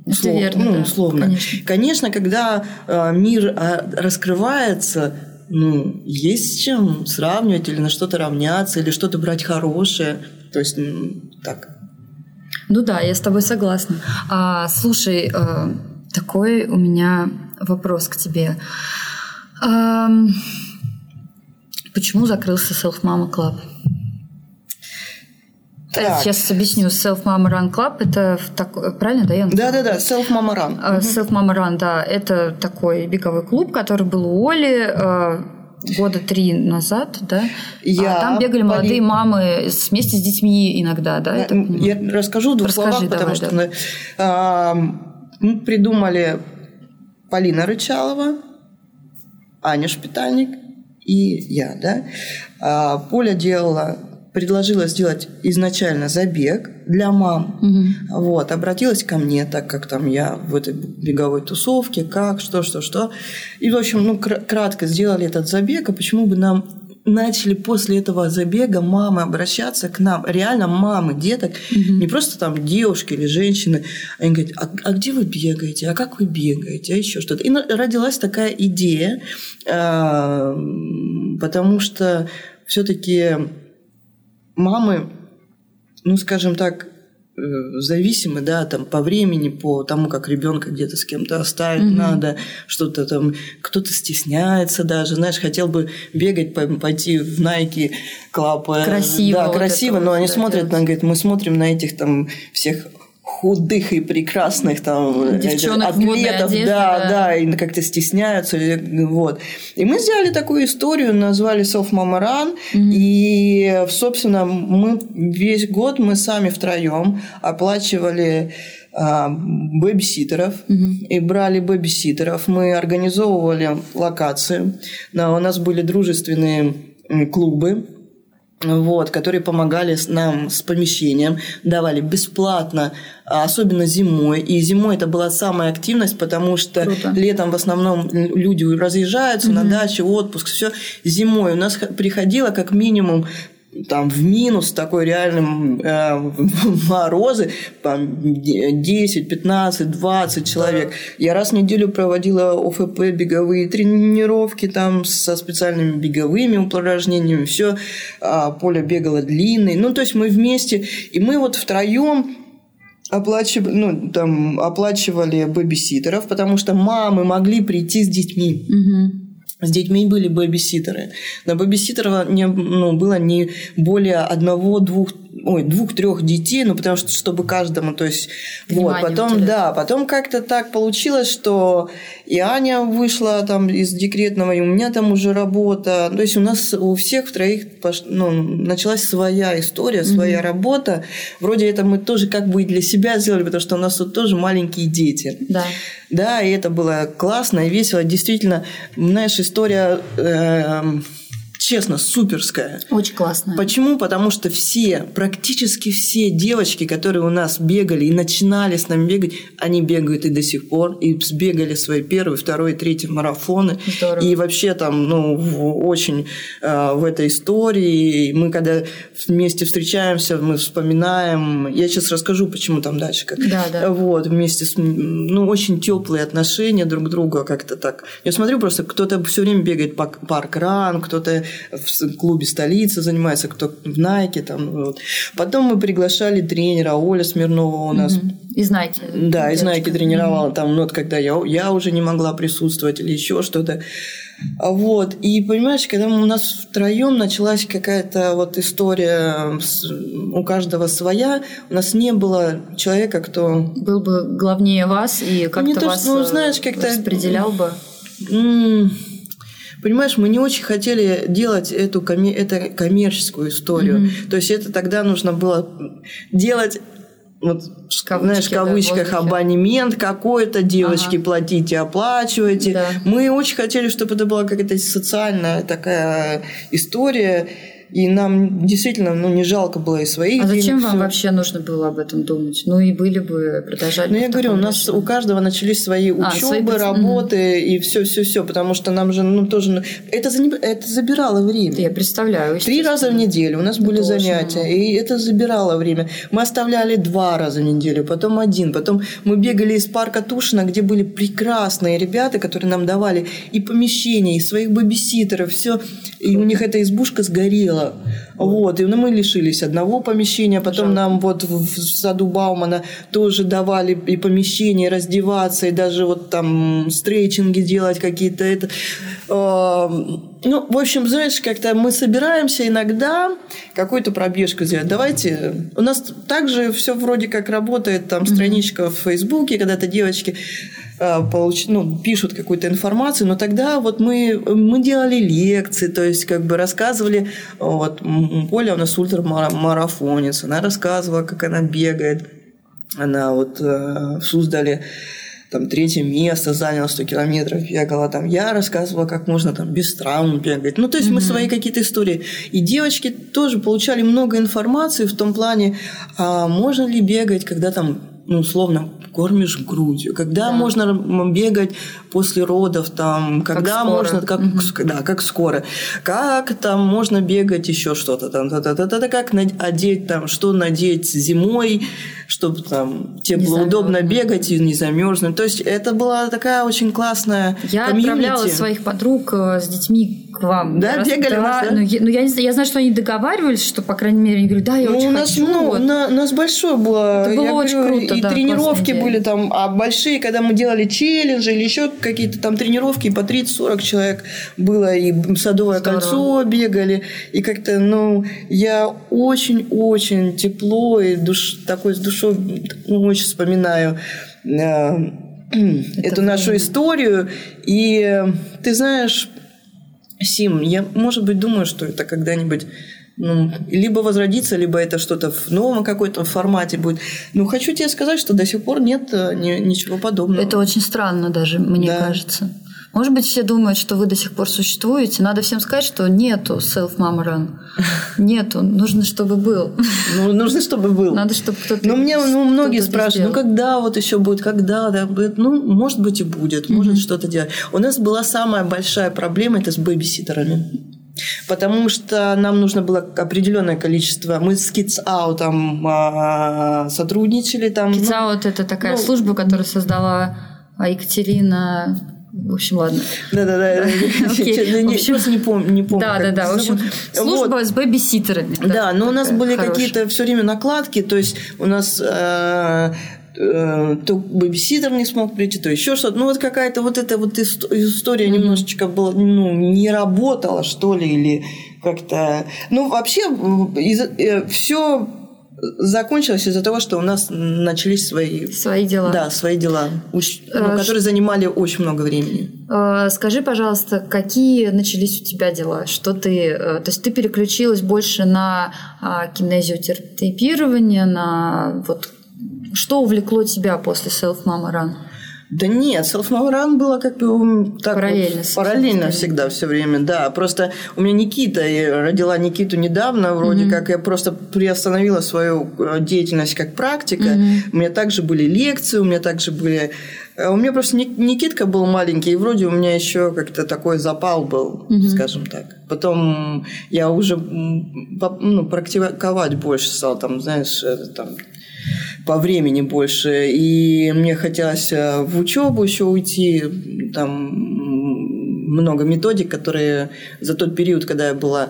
Услов- верно, ну, да, условно. конечно. Конечно, когда э, мир э, раскрывается, ну, есть с чем сравнивать или на что-то равняться, или что-то брать хорошее. То есть, м, так. Ну да, я с тобой согласна. А, слушай, э, такой у меня вопрос к тебе. Почему закрылся Self Mama Club? Так. Сейчас объясню. Self Mama Run Club это так- правильно, да? я называю? Да-да-да, self-mama run. А, Self Mama Run, да, это такой беговой клуб, который был у Оли э, года три назад, да? Я, А там бегали Поли- молодые мамы вместе с детьми иногда, да? я? Я расскажу в двух Расскажи, словах, потому давай, что да. а, мы придумали Полина Рычалова, Аня Шпитальник и я, да. А, Поля делала, предложила сделать изначально забег для мам. Мгм. Вот, обратилась ко мне, так как там я в этой беговой тусовке, как, что, что, что. И, в общем, ну, кр- кратко сделали этот забег, а почему бы нам начали после этого забега мамы обращаться к нам, реально мамы деток, не просто там девушки или женщины, они говорят, а, а где вы бегаете, а как вы бегаете, а еще что-то. И родилась такая идея, а, потому что все-таки мамы, ну, скажем так, зависимы, да, там, по времени, по тому, как ребенка где-то с кем-то оставить Мгм. надо, что-то там, кто-то стесняется даже, знаешь, хотел бы бегать, по- пойти в Nike Club. э, Красиво Да, вот красиво, но вот, они да, смотрят, она говорит, мы смотрим на этих там всех худых и прекрасных там Девчонок атлетов, одежде, да, да. да, и как-то стесняются, вот. И мы сделали такую историю, назвали Self Mama Run, и, собственно, мы весь год мы сами втроем оплачивали а, бэбиситеров и брали бэбиситеров. Мы организовывали локации. У нас были дружественные клубы, вот, которые помогали нам с помещением, давали бесплатно, а особенно зимой. И зимой это была самая активность, потому что Круто. летом в основном люди разъезжаются на дачу, отпуск, все. Зимой у нас приходило как минимум там в минус такой реальным э, [laughs] морозы, там 10, 15, 20 человек. Я раз в неделю проводила ОФП беговые тренировки там со специальными беговыми упражнениями. Все, поле бегало длинное. Ну, то есть мы вместе, и мы вот втроем оплачивали, ну, там, оплачивали бэбиситеров, потому что мамы могли прийти с детьми. Мгм. С детьми были бэбиситеры. На бэбиситера не, ну, было не более одного-двух ой, двух-трех детей, ну, потому что, чтобы каждому, то есть, вот, Внимание потом, уделять. да, потом как-то так получилось, что и Аня вышла там из декретного, и у меня там уже работа, то есть, у нас у всех троих пош- ну, началась своя история, своя работа, вроде это мы тоже как бы и для себя сделали, потому что у нас тут тоже маленькие дети. Да. Да, и это было классно и весело. Действительно, знаешь, история, эм, честно, суперская. Очень классно. Почему? Потому что все, практически все девочки, которые у нас бегали и начинали с нами бегать, они бегают и до сих пор, и сбегали свои первые, второй, третий марафоны. Здорово. И вообще там, ну, в- очень э, в этой истории, и мы когда вместе встречаемся, мы вспоминаем. Я сейчас расскажу, почему там дальше как. Да, да. Вот, вместе с... Ну, очень теплые отношения друг к другу, как-то так. Я смотрю просто, кто-то все время бегает по парк-ран, кто-то в клубе столицы занимается, кто в Найке там. вот. Потом мы приглашали тренера Оля Смирнова у нас. Мгм. И знаете. Да, из Найки девочка. тренировала там, ну, вот когда я, я уже не могла присутствовать или еще что-то. А Вот. И понимаешь, когда у нас втроем началась какая-то вот история, с- у каждого своя, у нас не было человека, кто Был бы главнее вас и как-то не то, вас что, ну, э, знаешь, как-то- распределял бы. Понимаешь, мы не очень хотели делать эту коме- это коммерческую историю. То есть это тогда нужно было делать вот, кавычки, знаешь, в да, кавычках воздухе. абонемент какой-то, девочки, Ага. платите, оплачиваете. Да. Мы очень хотели, чтобы это была какая-то социальная такая история. И нам действительно ну, не жалко было и своих А зачем вам всё. вообще нужно было об этом думать? Ну и были бы, продолжали Ну, я говорю, у нас у каждого начались свои А, учебы, свои проц- работы и все, все, все, потому что нам же, ну, тоже, ну, это, за- это забирало время. Я представляю. Три раза в неделю у нас были Это очень занятия, много. и это забирало время. Мы оставляли два раза в неделю, потом один, потом мы бегали из парка Тушина, где были прекрасные ребята, которые нам давали и помещения, и своих бэбиситеров, все, и у них эта избушка сгорела. Вот, и ну, мы лишились одного помещения, потом Жалко. нам вот в, в саду Баумана тоже давали и помещение, и раздеваться, и даже вот там стрейчинги делать какие-то. Это, э, ну, в общем, знаешь, как-то мы собираемся иногда какую-то пробежку сделать. Давайте. У нас также все вроде как работает, там страничка в Фейсбуке, когда-то девочки получ- ну, пишут какую-то информацию, но тогда вот мы, мы делали лекции, то есть как бы рассказывали, вот Поля у нас ультрамарафонец, она рассказывала, как она бегает, она вот э, в Суздале там третье место заняла 100 километров, бегала там. Я рассказывала, как можно там без травм бегать. Ну, то есть мы свои какие-то истории. И девочки тоже получали много информации в том плане, а можно ли бегать, когда там, ну, условно, кормишь грудью, когда Да. можно бегать после родов, там, когда скоро. можно, как, ск- да, как скоро, как там можно бегать еще что-то там, та-та-та-та, как над- одеть там, что надеть зимой, чтобы там тебе Не было удобно бегать и не замерзнуть. То есть это была такая очень классная Я комьюнити. отправляла своих подруг э, с детьми к вам. Да, Раз- бегали у вас, да? Ну, я, ну, я не знаю, я знаю, что они договаривались, что, по крайней мере, они говорят, да, я Ну, очень у нас, хочу. ну, вот. на- у нас большое было. Это было я очень говорю, круто, И да, тренировки были там, а большие, когда мы делали челленджи или еще какие-то там тренировки, по 30-40 человек было, и Садовое Здорово. кольцо бегали, и как-то, ну, я очень-очень тепло и душ, такой с душой ну, очень вспоминаю э, эту нашу историю. И э, ты знаешь, Сим, я, может быть, думаю, что это когда-нибудь ну, либо возродится, либо это что-то в новом какой-то формате будет. Но хочу тебе сказать, что до сих пор нет э, ни- ничего подобного. Это очень странно даже, мне Да. кажется. Может быть, все думают, что вы до сих пор существуете. Надо всем сказать, что нету self mama run. [laughs] Нету. Нужно, чтобы был. Ну, нужно, чтобы был. Надо, чтобы кто-то Ну, мне ну, многие спрашивают, ну, когда вот еще будет, когда, да? Ну, может быть, и будет, может что-то делать. У нас была самая большая проблема, это с бэбиситерами. Потому что нам нужно было определенное количество. Мы с Kids Out там а, сотрудничали. Там, ну, Kids это такая ну, служба, которую создала Екатерина. В общем, ладно. Да-да-да. [laughs] Просто не помню. не помню, Да, как да, да. В общем, служба Вот. с бэбиситерами. Да, но у нас были какие-то все время накладки, то есть у нас э, э, то бэбиситер не смог прийти, то еще что-то. Ну, вот какая-то вот эта вот ис- история немножечко была, ну, не работала, что ли, или как-то... Ну, вообще, все закончилось из-за того, что у нас начались свои... Свои дела. Да, свои дела, уч- ну, Э, которые занимали очень много времени. Э, Скажи, пожалуйста, какие начались у тебя дела? Что ты, э, то есть ты переключилась больше на а, кинезиотерапирование, на вот что увлекло тебя после Self Mama Run? Да нет, селф-мавран было как бы так Параллельно вот, параллельно всегда все время, да. Просто у меня Никита, я родила Никиту недавно, вроде как я просто приостановила свою э, деятельность как практика. У меня также были лекции, у меня также были... э, У меня просто Ник- Никитка был маленький, и вроде у меня еще как-то такой запал был, скажем так. Потом я уже ну, практиковать больше стал, там, знаешь, э, там, по времени больше. И мне хотелось э, в учебу еще уйти. Там много методик, которые за тот период, когда я была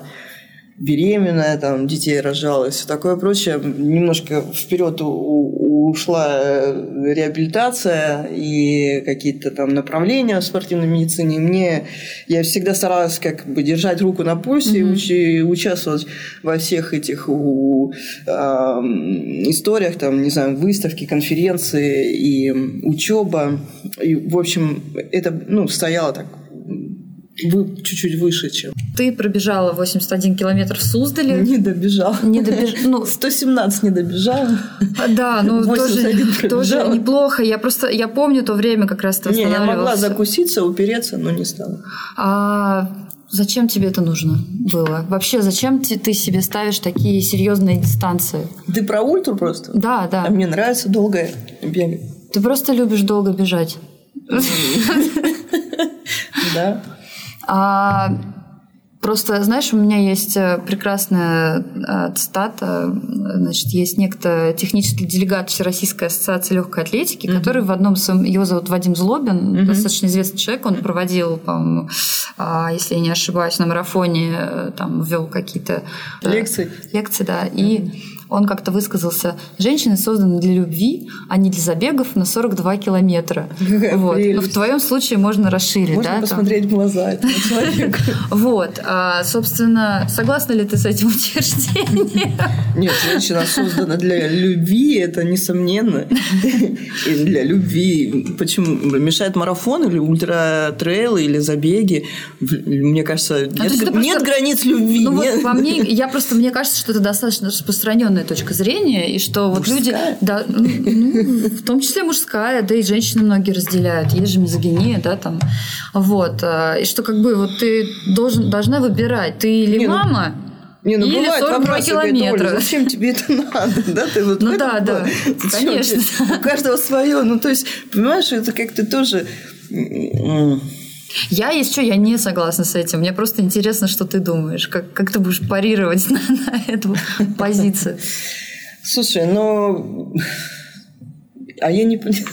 беременная, там детей рожала и все такое прочее, немножко вперед ушла э, реабилитация и какие-то там направления в спортивной медицине. И мне я всегда старалась как бы держать руку на пульсе и учи- участвовать во всех этих у- ам, историях, там, не знаю, выставки, конференции и учеба. И, в общем, это ну, стояло так вы- чуть-чуть выше, чем. Ты пробежала 81 километр в Суздале. Не добежал. Не добеж... ну, [laughs] 117 не добежал. а, да, ну 81 тоже, [laughs] тоже неплохо. Я просто я помню то время, как раз ты Не, я могла закуситься, упереться, но не стала. А Зачем тебе это нужно было? Вообще, зачем ты, ты себе ставишь такие серьезные дистанции? Ты про ультру просто? Да, да. А мне нравится долгое бегать. Ты просто любишь долго бежать. [laughs] Да. А Просто, знаешь, у меня есть э, прекрасная э, цитата. Значит, есть некто технический делегат Всероссийской ассоциации легкой атлетики, mm-hmm. который в одном своем... Его зовут Вадим Злобин, mm-hmm. достаточно известный человек. Он проводил, по-моему, а, если я не ошибаюсь, на марафоне, э, там, ввел какие-то... Лекции. Лекции, да. Mm-hmm. И он как-то высказался, женщины созданы для любви, а не для забегов на 42 километра. [laughs] Вот. Но в твоем случае можно расширить. Можно да, посмотреть там. в глаза этого [laughs] человека. Вот. А, собственно, согласна ли ты с этим [laughs] утверждением? Нет, женщина создана для любви, это несомненно. И для любви. Почему? Мешает марафон или ультра-трейлы или забеги? Мне кажется, а нет, нет просто... границ любви. Ну, нет. вот по мне, я просто, мне кажется, что это достаточно распространенная определенная точка зрения, и что вот мужская? люди, да, ну, ну, в том числе мужская, да и женщины многие разделяют, есть же мизогиния, да, там, вот, а, и что как бы вот ты должен, должна выбирать, ты или Не, ну, мама, не, ну Или бывает 42 километра. Говорит, зачем тебе это надо? Да, ты вот ну да, да, конечно. У каждого свое. Ну, то есть, понимаешь, это как-то тоже... Я, что, я не согласна с этим. Мне просто интересно, что ты думаешь. Как, как ты будешь парировать [laughs] на, на эту позицию? Слушай, ну... А я не понимаю.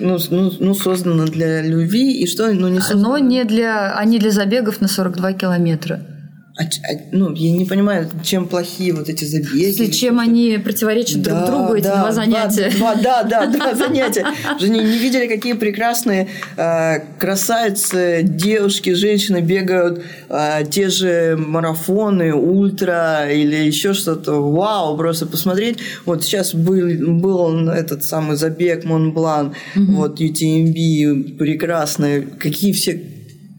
Ну, ну, ну, создано для любви, и что? Ну, не создано... Но не для... Они для забегов на 42 километра. А, а, ну, я не понимаю, чем плохие вот эти забеги. Если чем они противоречат да, друг другу, эти да, два занятия. Два, да, да, [laughs] два занятия. Же не, не видели, какие прекрасные э, красавицы, девушки, женщины бегают э, те же марафоны, ультра или еще что-то. Вау, просто посмотреть. Вот сейчас был, был этот самый забег Монблан, угу. вот UTMB, прекрасные. Какие все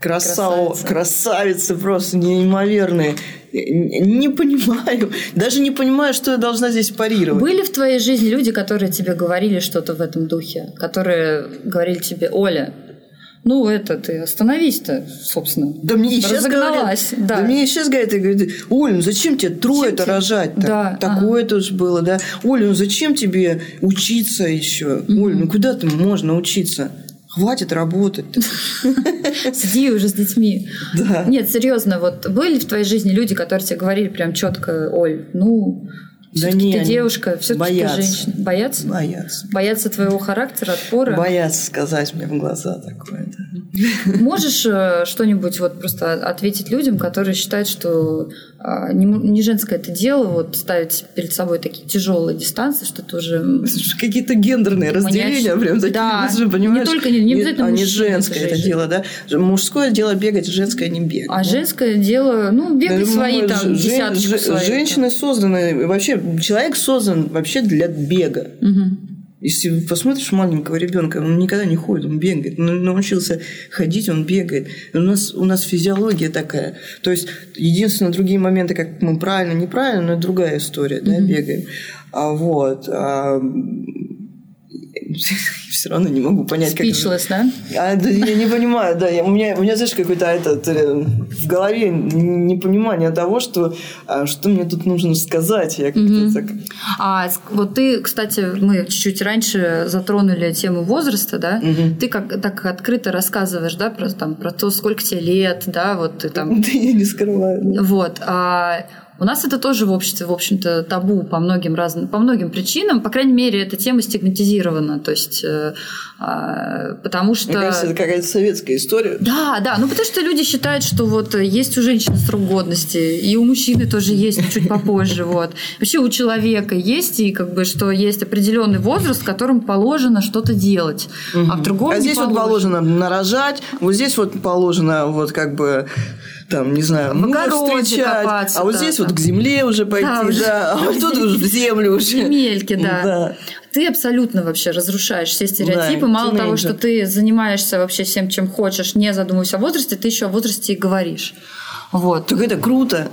Красава, красавицы. красавицы просто неимоверные. Не понимаю. [laughs] Даже не понимаю, что я должна здесь парировать. Были в твоей жизни люди, которые тебе говорили что-то в этом духе? Которые говорили тебе, Оля, ну, это ты остановись-то, собственно. Да мне и сейчас говорят, да. да мне и сейчас говорят, говорят, Оля, ну зачем тебе трое-то рожать-то? Да, Такое ага. тоже было, да. Оля, ну зачем тебе учиться еще? Mm-hmm. Оля, ну куда ты можно учиться? Хватит работать. [laughs] Сиди уже с детьми. Да. Нет, серьезно, вот были в твоей жизни люди, которые тебе говорили прям четко, Оль, ну, да не, ты девушка, все-таки ты женщина. Боятся? Боятся. Боятся твоего характера, отпора? Боятся сказать мне в глаза такое, да. Можешь э, что-нибудь вот просто ответить людям, которые считают, что не, не женское это дело, вот ставить перед собой такие тяжелые дистанции, что это уже... Какие-то гендерные разделения прям такие, да. же, понимаешь? Не только, не, не обязательно А не женское это, это дело, да? Мужское дело бегать, женское не бегать. А да? женское дело, ну, бегать да, свои там жен, десяточку свою. Женщины созданы, вообще, человек создан вообще для бега. Угу. Если посмотришь маленького ребенка, он никогда не ходит, он бегает. Он научился ходить, он бегает. У нас, у нас физиология такая. То есть, единственное, другие моменты, как мы правильно, неправильно, но это другая история, mm-hmm. да, бегаем. А вот. А, [laughs] все равно не могу понять, Speechless, как... да? А, да? Я не понимаю, да. Я, у, меня, у меня, знаешь, какой-то этот, э, в голове непонимание того, что, а, что мне тут нужно сказать. Я mm-hmm. так... А вот ты, кстати, мы чуть-чуть раньше затронули тему возраста, да? Mm-hmm. Ты как так открыто рассказываешь, да, про, там, про то, сколько тебе лет, да, вот ты там... [laughs] Да я не скрываю. Вот. А у нас это тоже в обществе, в общем-то, табу по многим разным, по многим причинам. По крайней мере, эта тема стигматизирована. То есть, э, э, потому что... Мне кажется, это какая-то советская история. Да, да. Ну, потому что люди считают, что вот есть у женщины срок годности, и у мужчины тоже есть чуть попозже. Вот. Вообще у человека есть, и как бы, что есть определенный возраст, в котором положено что-то делать. Угу. А в другом А здесь положено. вот положено нарожать, вот здесь вот положено вот как бы там, не знаю, в встречать, а вот да, здесь да. вот к земле уже пойти, да, уже. да а вот тут уже в землю [laughs] уже. Земельки, да. да. Ты абсолютно вообще разрушаешь все стереотипы. Да, Мало того, что ты занимаешься вообще всем, чем хочешь, не задумываясь о возрасте, ты еще о возрасте и говоришь. Вот. Так это круто.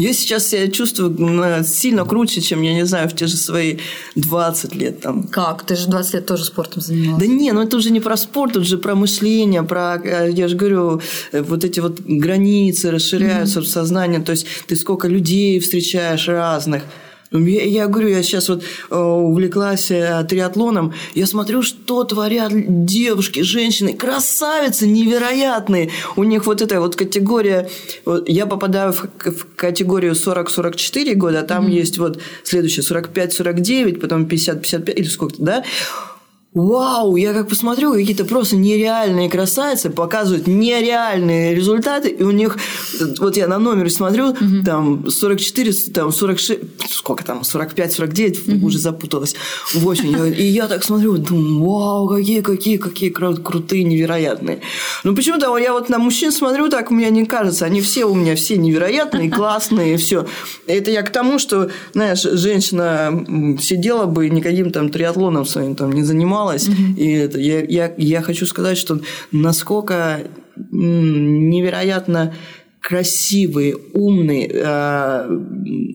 Я сейчас себя чувствую сильно круче, чем, я не знаю, в те же свои 20 лет. Там. Как? Ты же 20 лет тоже спортом занималась. Да не, ну это уже не про спорт, это уже про мышление, про, э, я же говорю, э, вот эти вот границы расширяются mm-hmm. в сознании. То есть ты сколько людей встречаешь разных – я, я говорю, я сейчас вот э, увлеклась э, триатлоном, я смотрю, что творят девушки, женщины, красавицы невероятные. У них вот эта вот категория, вот я попадаю в, в категорию 40-44 года, а там mm-hmm. есть вот следующее 45-49, потом 50-55 или сколько-то, да? Вау, я как посмотрю, какие-то просто нереальные красавицы показывают нереальные результаты, и у них, вот я на номер смотрю, угу. там 44, там 46, сколько там, 45, 49, угу. уже запуталась, в я, и я так смотрю, думаю, вау, какие, какие, какие крутые, невероятные. Ну, почему-то я вот на мужчин смотрю, так мне не кажется, они все у меня все невероятные, [laughs] классные, все. Это я к тому, что, знаешь, женщина сидела бы никаким там триатлоном своим там не занималась, занималась. Mm-hmm. И это, я, я, я хочу сказать, что насколько невероятно красивые, умные, э,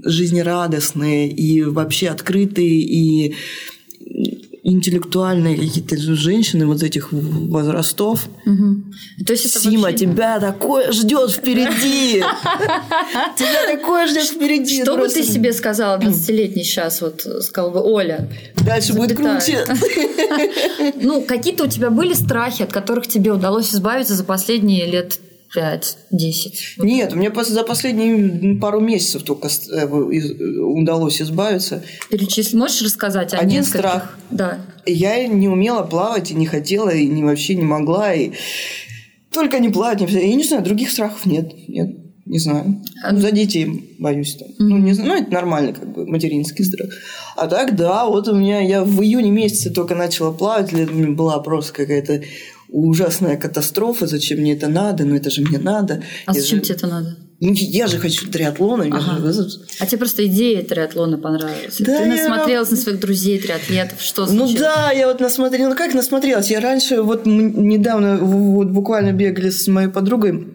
жизнерадостные и вообще открытые и интеллектуальные какие-то женщины вот этих возрастов. Угу. То есть это Сима, вообще... тебя такое ждет впереди. [laughs] Тебя такое ждет впереди. Что бы ты себе сказала 20-летний сейчас, вот сказал бы Оля? Дальше будет круче. [laughs] Ну, какие-то у тебя были страхи, от которых тебе удалось избавиться за последние лет 5-10? Нет, мне за последние пару месяцев только э, удалось избавиться. Перечисли, можешь рассказать о Один нескольких? страх. Да. Я не умела плавать и не хотела, и не, вообще не могла, и только не плавать, не Я не знаю, других страхов нет. Нет, не знаю. А... Ну, за детей боюсь. Там. Mm-hmm. Ну, не знаю, ну, это нормально, как бы, материнский страх. А так, да, вот у меня, я в июне месяце только начала плавать, была просто какая-то ужасная катастрофа, зачем мне это надо, ну это же мне надо. А я зачем же... тебе это надо? Ну, я же хочу триатлона. Ага. Же... А тебе просто идея триатлона понравилась? Да, Ты я... насмотрелась на своих друзей триатлетов? Что случилось? Ну да, я вот насмотрелась. Ну как насмотрелась? Я раньше, вот недавно, вот буквально бегали с моей подругой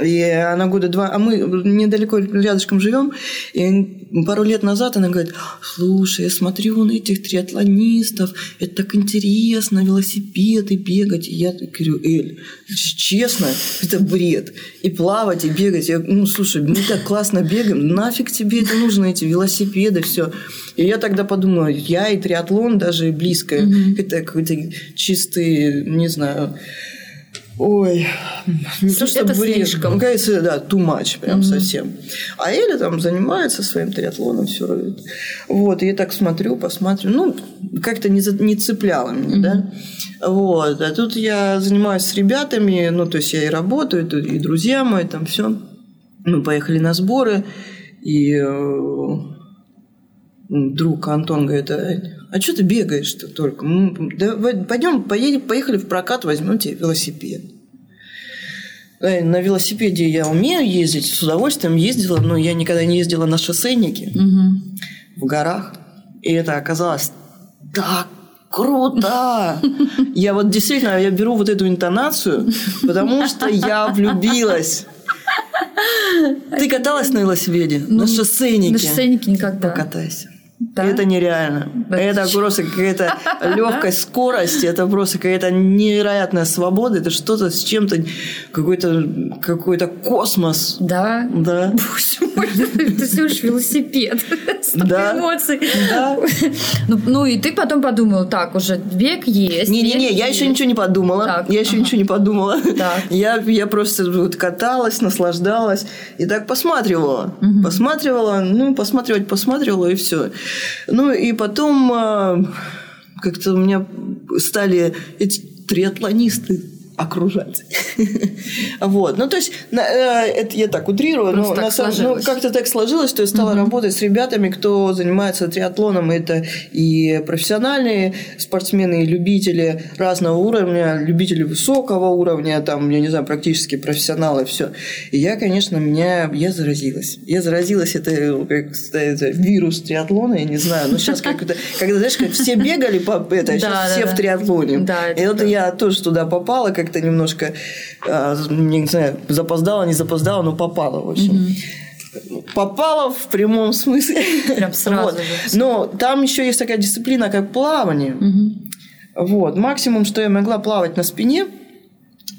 и она года два, а мы недалеко рядышком живем, и пару лет назад она говорит, слушай, я смотрю на этих триатлонистов, это так интересно, велосипеды, бегать. И я говорю, Эль, честно, это бред. И плавать, и бегать. Я, ну, слушай, мы так классно бегаем, нафиг тебе это нужно, эти велосипеды, все. И я тогда подумала, я и триатлон даже близко, mm-hmm. это какой-то чистый, не знаю, Ой, не что это бред. слишком. Кажется, да, too much, прям mm-hmm. совсем. А Эля там занимается своим триатлоном, все равно. Вот, и я так смотрю, посмотрю. Ну, как-то не, не цепляло меня, mm-hmm. да. Вот, а тут я занимаюсь с ребятами, ну, то есть я и работаю, и друзья мои, там все. Мы поехали на сборы, и э, друг Антон говорит, а, что ты бегаешь-то только? Да, пойдем, поедем, поехали в прокат, возьмем тебе велосипед. Э, на велосипеде я умею ездить, с удовольствием ездила, но я никогда не ездила на шоссейнике угу. в горах. И это оказалось так круто! Я вот действительно, я беру вот эту интонацию, потому что я влюбилась. Ты каталась на велосипеде? Ну, на шоссейнике? На шоссейнике никогда. Покатайся. Да? Это нереально. Да это просто какая-то [laughs] легкая скорость, это просто какая-то невероятная свобода, это что-то с чем-то, какой-то какой космос. Да. Да. Это всего лишь велосипед. [laughs] Да. эмоций. Да. [laughs] Ну, ну и ты потом подумал, так, уже век есть. Не-не-не, я еще ничего не подумала. Я еще ничего не подумала. Я, я просто вот каталась, наслаждалась и так посматривала. Посматривала, ну, посматривать, посматривала и все. Ну и потом а, как-то у меня стали эти триатлонисты окружать. [laughs] вот. Ну, то есть, э, это я так утрирую, но на самом ну, как-то так сложилось, что я стала работать с ребятами, кто занимается триатлоном. Это и профессиональные спортсмены, и любители разного уровня, любители высокого уровня, там, я не знаю, практически профессионалы, все. И я, конечно, меня, я заразилась. Я заразилась, это, как это вирус триатлона, я не знаю, но сейчас как это, когда, знаешь, как все бегали по это, сейчас все в триатлоне. Да, и это я тоже туда попала, как-то немножко, а, не знаю, запоздала, не запоздала, но попала, в общем. попала в прямом смысле. Прям сразу Вот. же. Но там еще есть такая дисциплина, как плавание. Мгм. Вот. Максимум, что я могла плавать на спине.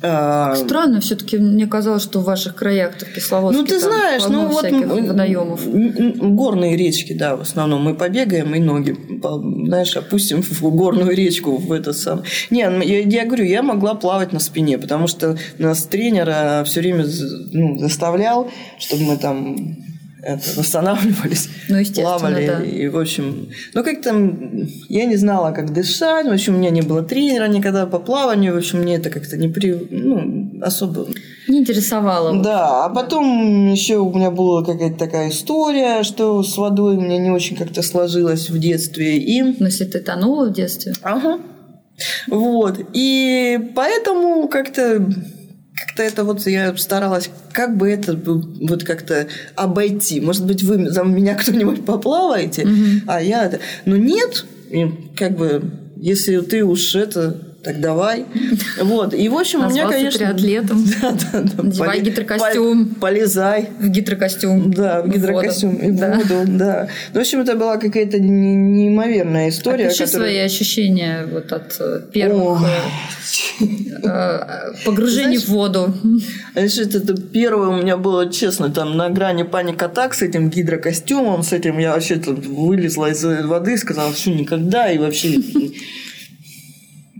Странно, все-таки мне казалось, что в ваших краях в Кисловодске Ну, ты знаешь, ну вот водоемов. горные речки, да, в основном мы побегаем и ноги, знаешь, опустим в горную речку в это сам. Не, ну, я, я говорю, я могла плавать на спине, потому что нас тренер все время ну, заставлял, чтобы мы там это, восстанавливались, Ну, плавали. да. И, в общем, ну, как там, я не знала, как дышать. В общем, у меня не было тренера никогда по плаванию. В общем, мне это как-то не при... ну, особо Не интересовало. да, а потом еще у меня была какая-то такая история, что с водой у меня не очень как-то сложилось в детстве. И Но если ты тонула в детстве, Ага. Вот. И поэтому как-то как-то это вот я старалась, как бы это вот как-то обойти. Может быть, вы за меня [laughs] кто-нибудь поплаваете, а я. Но нет, как бы, если ты уж это, так давай. [laughs] Вот. И, в общем, у меня, конечно... триатлетом. [laughs] Да, да, да. Поле- гидрокостюм. пол- Полезай. в гидрокостюм. Да, в гидрокостюм и в Да. воду, да. Ну, в общем, это была какая-то не- неимоверная история. Опиши которая- свои ощущения вот от э, первых Ой. э, э, погружений Знаешь, в воду. Знаешь, это, первое у меня было, честно, там на грани паника-атак с этим гидрокостюмом, с этим я вообще вылезла из воды, сказала, все, никогда, и вообще...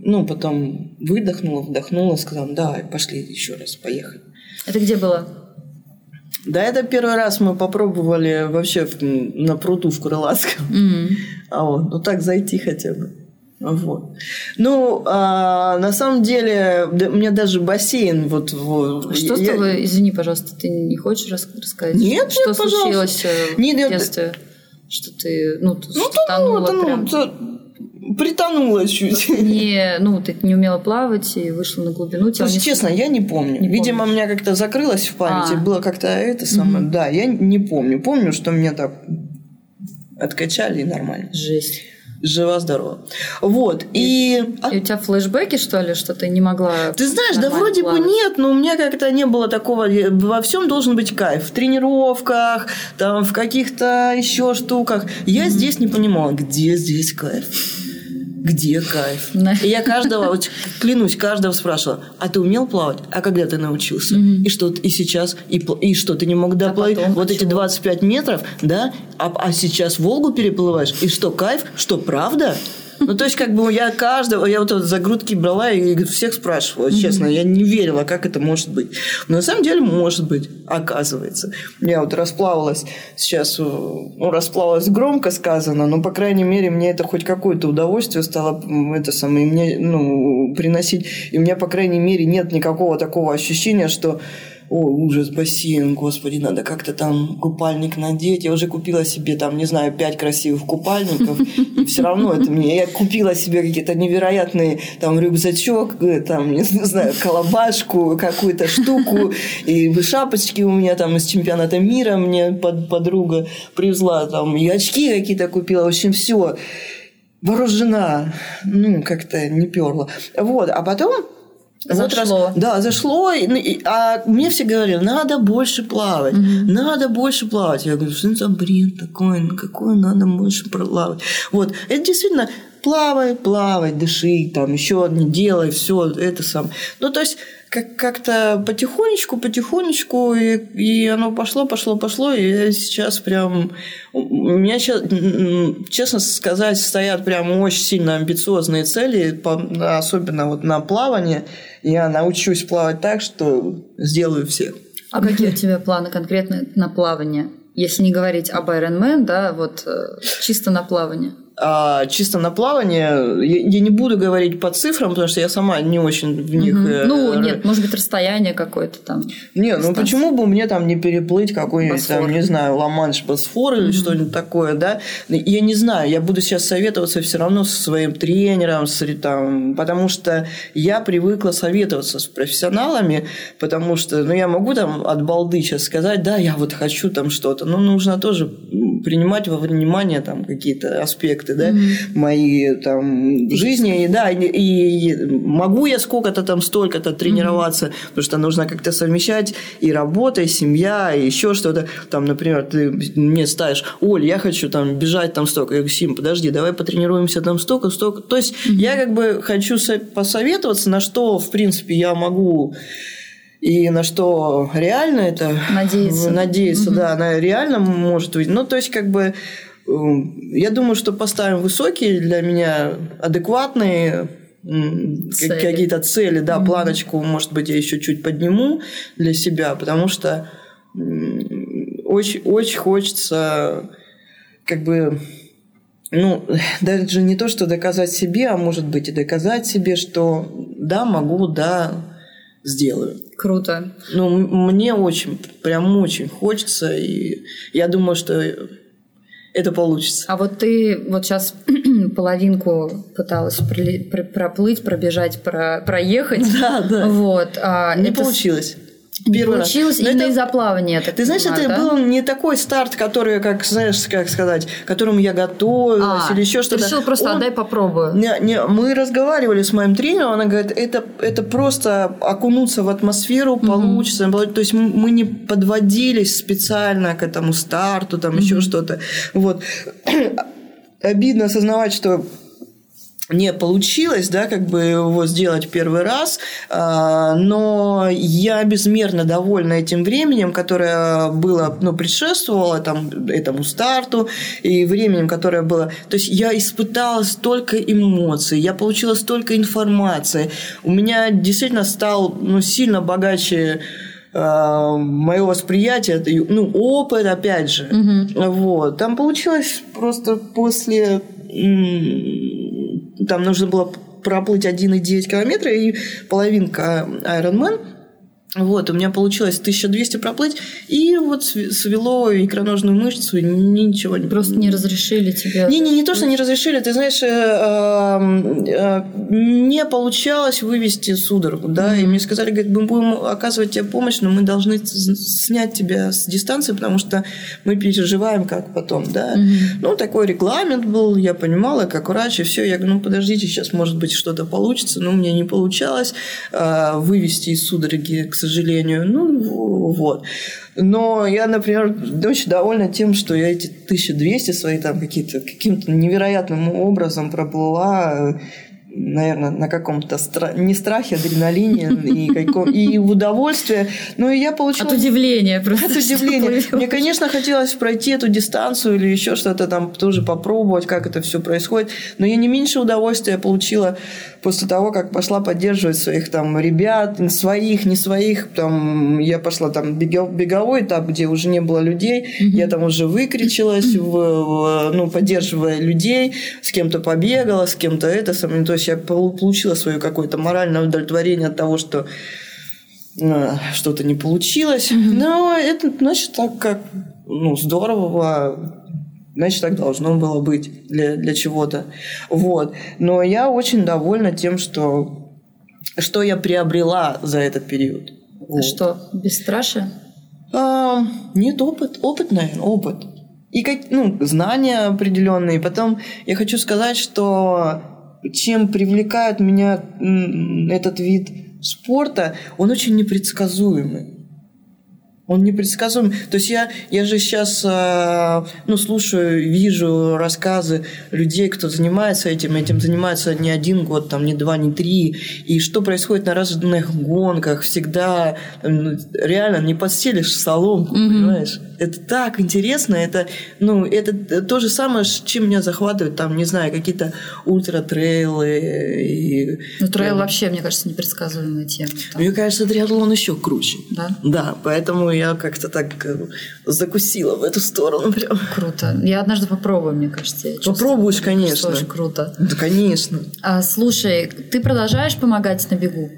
Ну, потом выдохнула, вдохнула, сказала, давай, пошли еще раз, поехали. Это где было? Да, это первый раз мы попробовали вообще на пруду в Крылатском. М. А вот, ну так зайти хотя бы. Вот. Ну, а, на самом деле, да, у меня даже бассейн вот... вот Что с я- тобой? Извини, пожалуйста, ты не хочешь рас- рассказать? Нет, что нет, пожалуйста. случилось э, Нет, в нет. детстве? Что ты, ну, Ну, что тонула тонула, прям? тонула, притонула чуть. Не, ну, ты не умела плавать и вышла на глубину. тебя Слушай, не- честно, я не помню. Не Видимо, помнишь. меня как-то закрылось в памяти. А. Было как-то это самое. Да, я не помню. Помню, что меня так откачали и нормально. Жесть. Жива-здорова. Вот. И... а И у тебя флешбеки, что ли, что ты не могла Ты знаешь, да вроде бы плавать? нет, но у меня как-то не было такого. э, Во всем должен быть кайф. В тренировках, там, в каких-то еще штуках. Я здесь не понимала, где здесь кайф. Где кайф? И я каждого, вот клянусь, каждого спрашивала, а ты умел плавать? А когда ты научился? Мгм. И что, и сейчас? И, и что, ты не мог доплыть потом вот эти почему? 25 метров, да? А, а сейчас Волгу переплываешь? И что, кайф? Что, правда? Ну, то есть, как бы я каждого, я вот это за грудки брала и всех спрашивала, честно, я не верила, как это может быть. Но на самом деле может быть, оказывается. Я вот расплавалась сейчас, э, ну, расплавалась громко сказано, но, по крайней мере, мне это хоть какое-то удовольствие стало это самое, мне, ну, приносить. И у меня, по крайней мере, нет никакого такого ощущения, что Ой, ужас, бассейн, господи, надо как-то там купальник надеть. Я уже купила себе там, не знаю, пять красивых купальников. Все равно это мне... Я купила себе какие-то невероятные там рюкзачок, э, там, не знаю, колобашку, какую-то штуку. И шапочки у меня там из чемпионата мира мне под- подруга привезла. Там, и очки какие-то купила. В общем, все. Вооружена. Ну, как-то не перла. Вот. А потом Зашло. раз- да, зашло. и- ну, и- а мне все говорили, надо больше плавать, надо больше плавать. Я говорю, что это за бред такой, ну какой надо больше плавать. Вот, это действительно плавай, плавай, дыши, там еще не делай, все это сам. Ну, то есть, как- как-то потихонечку, потихонечку, и, и оно пошло, пошло, пошло, и я сейчас прям... У меня сейчас, честно сказать, стоят прям очень сильно амбициозные цели, особенно вот на плавание. Я научусь плавать так, что сделаю всех. А какие у тебя планы конкретно на плавание? Если не говорить об Ironman, да, вот э, чисто на плавание. А чисто на плавание я, я не буду говорить по цифрам, потому что я сама не очень в них... Э, Ну, нет, может быть, расстояние какое-то там. Не, ну почему бы мне там не переплыть какой-нибудь там, не знаю, Ла-Манш, Босфор или что-нибудь такое, да? Я не знаю, я буду сейчас советоваться все равно со своим тренером, с, там, потому что я привыкла советоваться с профессионалами, потому что, ну, я могу там от балды сейчас сказать, да, я вот хочу там что-то, но нужно тоже принимать во внимание там какие-то аспекты, да, mm-hmm. мои там жизни, и да, и, и могу я сколько-то там столько-то тренироваться, mm-hmm. потому что нужно как-то совмещать и работа, и семья, и еще что-то. Там, например, ты мне ставишь, Оль, я хочу там бежать там столько. Я говорю, Сим, подожди, давай потренируемся там столько, столько. То есть mm-hmm. я как бы хочу посоветоваться, на что, в принципе, я могу и на что реально это надеяться, надеяться угу. да, она реально может быть. Ну, то есть, как бы, я думаю, что поставим высокие для меня адекватные цели. какие-то цели, да, угу. планочку, может быть, я еще чуть подниму для себя, потому что очень, очень хочется как бы ну, [laughs] даже не то, что доказать себе, а может быть и доказать себе, что да, могу, да, сделаю. Круто. Ну, мне очень, прям очень хочется, и я думаю, что это получится. А вот ты вот сейчас [clears throat] половинку пыталась проплыть, пробежать, про, проехать. [laughs] Да, да. Вот. А Не это... получилось. Первый Получилось раз. именно это, из-за плавания. Ты понимаю, знаешь, это да? был не такой старт, который, как знаешь, как сказать, к которому я готовилась а, или еще что-то. Ты решил просто Он... отдай попробую. Не, не, мы разговаривали с моим тренером, она говорит, это, это просто окунуться в атмосферу получится. Mm-hmm. То есть мы не подводились специально к этому старту, там mm-hmm. еще что-то. Вот. [clears throat] Обидно осознавать, что не получилось, да, как бы его сделать первый раз, а, но я безмерно довольна этим временем, которое было, ну, предшествовало там, этому старту, и временем, которое было... То есть я испытала столько эмоций, я получила столько информации, у меня действительно стал, ну, сильно богаче а, мое восприятие, ну, опыт, опять же. Угу. Вот. Там получилось просто после там нужно было проплыть 1,9 километра и половинка Ironman – вот, у меня получилось 1200 проплыть, и вот свело икроножную мышцу, ничего не... Просто не разрешили тебе... Не, не, не то, что не разрешили, ты знаешь, э, э, не получалось вывести судорогу, да, mm-hmm. и мне сказали, говорит, мы будем оказывать тебе помощь, но мы должны снять тебя с дистанции, потому что мы переживаем, как потом, да. Mm-hmm. Ну, такой регламент был, я понимала, как врач, и все, я говорю, ну, подождите, сейчас, может быть, что-то получится, но у меня не получалось э, вывести из судороги, к сожалению. Ну, вот. Но я, например, очень довольна тем, что я эти 1200 свои там какие-то каким-то невероятным образом проплыла наверное, на каком-то стра... не страхе, адреналине и, каком... и в удовольствие. Ну, и я получила... От удивления просто. От удивления. Мне, конечно, хотелось пройти эту дистанцию или еще что-то там тоже попробовать, как это все происходит. Но я не меньше удовольствия получила после того, как пошла поддерживать своих там ребят, своих, не своих. Там, я пошла там беговой этап, где уже не было людей. Mm-hmm. Я там уже выкричилась, в, в, ну, поддерживая людей, с кем-то побегала, с кем-то это. То есть я получила свое какое-то моральное удовлетворение от того, что э, что-то не получилось. Mm-hmm. Но это, значит, так как ну, здорово значит, так должно было быть для, для чего-то. Вот. Но я очень довольна тем, что, что я приобрела за этот период. Вот. Что, бесстрашие? А, нет, опыт. Опыт, наверное, опыт. И как, ну, знания определенные. Потом я хочу сказать, что чем привлекает меня этот вид спорта, он очень непредсказуемый. Он непредсказуем. То есть я, я же сейчас э, ну, слушаю, вижу рассказы людей, кто занимается этим. Этим занимается не один год, там, не два, не три. И что происходит на разных гонках. Всегда ну, реально не подселишь соломку, mm-hmm. понимаешь? Это так интересно. Это, ну, это то же самое, чем меня захватывает, там, не знаю, какие-то ультра-трейлы. И, ну, трейл прям... вообще, мне кажется, непредсказуемая тема. Там. Мне кажется, триатлон еще круче. Да? Да, поэтому я как-то так э, закусила в эту сторону прям. Круто. Я однажды попробую, мне кажется. Я Попробуешь, конечно. Очень круто. Да, конечно. А, слушай, ты продолжаешь помогать на бегу?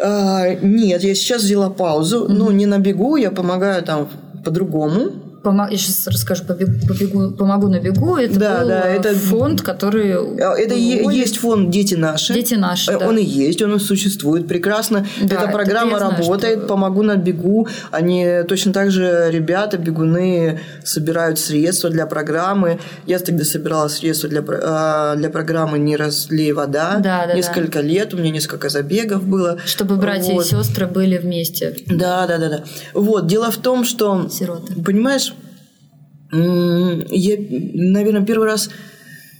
А, нет, я сейчас взяла паузу. Mm-hmm. Ну, не на бегу, я помогаю там по-другому. Я сейчас расскажу, побегу, побегу, помогу на бегу. Это да, был да, это фонд, который... Это был... есть фонд «Дети наши». «Дети наши», да. Он и есть, он и существует прекрасно. Да, Эта программа это работает, знаю, что... «Помогу на бегу». Они точно так же, ребята, бегуны, собирают средства для программы. Я тогда собирала средства для, для программы «Не разлей вода». Да, да, несколько да. лет, у меня несколько забегов было. Чтобы братья вот. и сестры были вместе. Да, да, да, да. Вот, дело в том, что... Сироты. Понимаешь, я, наверное, первый раз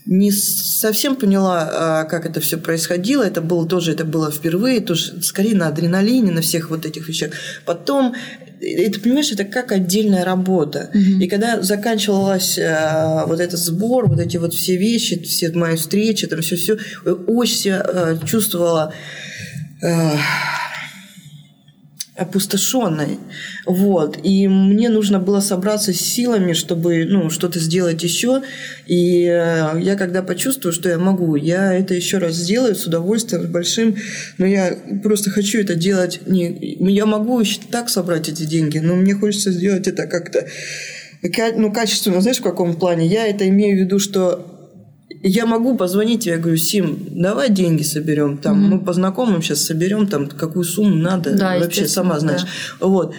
не совсем поняла, а, как это все происходило. Это было тоже, это было впервые, тоже скорее на адреналине, на всех вот этих вещах. Потом это, понимаешь, это как отдельная работа. Mm-hmm. И когда заканчивалась э, вот этот сбор, вот эти вот все вещи, все мои встречи, там все-все, очень себя э, чувствовала э, опустошенной. Вот. И мне нужно было собраться с силами, чтобы ну, что-то сделать еще. И э, я когда почувствую, что я могу, я это еще раз сделаю с удовольствием, с большим. Но я просто хочу это делать. Не... Я могу еще так собрать эти деньги, но мне хочется сделать это как-то ну, качественно, знаешь, в каком плане? Я это имею в виду, что я могу позвонить я говорю, Сим, давай деньги соберем, там, mm-hmm. мы по знакомым сейчас соберем, там, какую сумму надо, да, вообще сама знаешь. Да. Вот.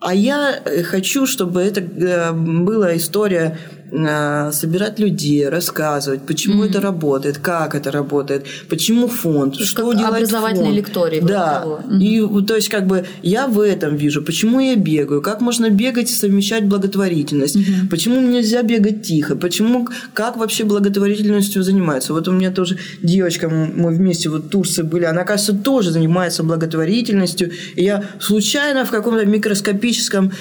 А я хочу, чтобы это э, была история э, собирать людей, рассказывать, почему mm-hmm. это работает, как это работает, почему фонд, то что как делает образовательные фонд. лектории. Да. Mm-hmm. И то есть как бы я в этом вижу, почему я бегаю, как можно бегать и совмещать благотворительность, mm-hmm. почему нельзя бегать тихо, почему как вообще благотворительностью занимается. Вот у меня тоже девочка, мы вместе вот Турции были, она, кажется, тоже занимается благотворительностью. И я случайно в каком-то микроскопическом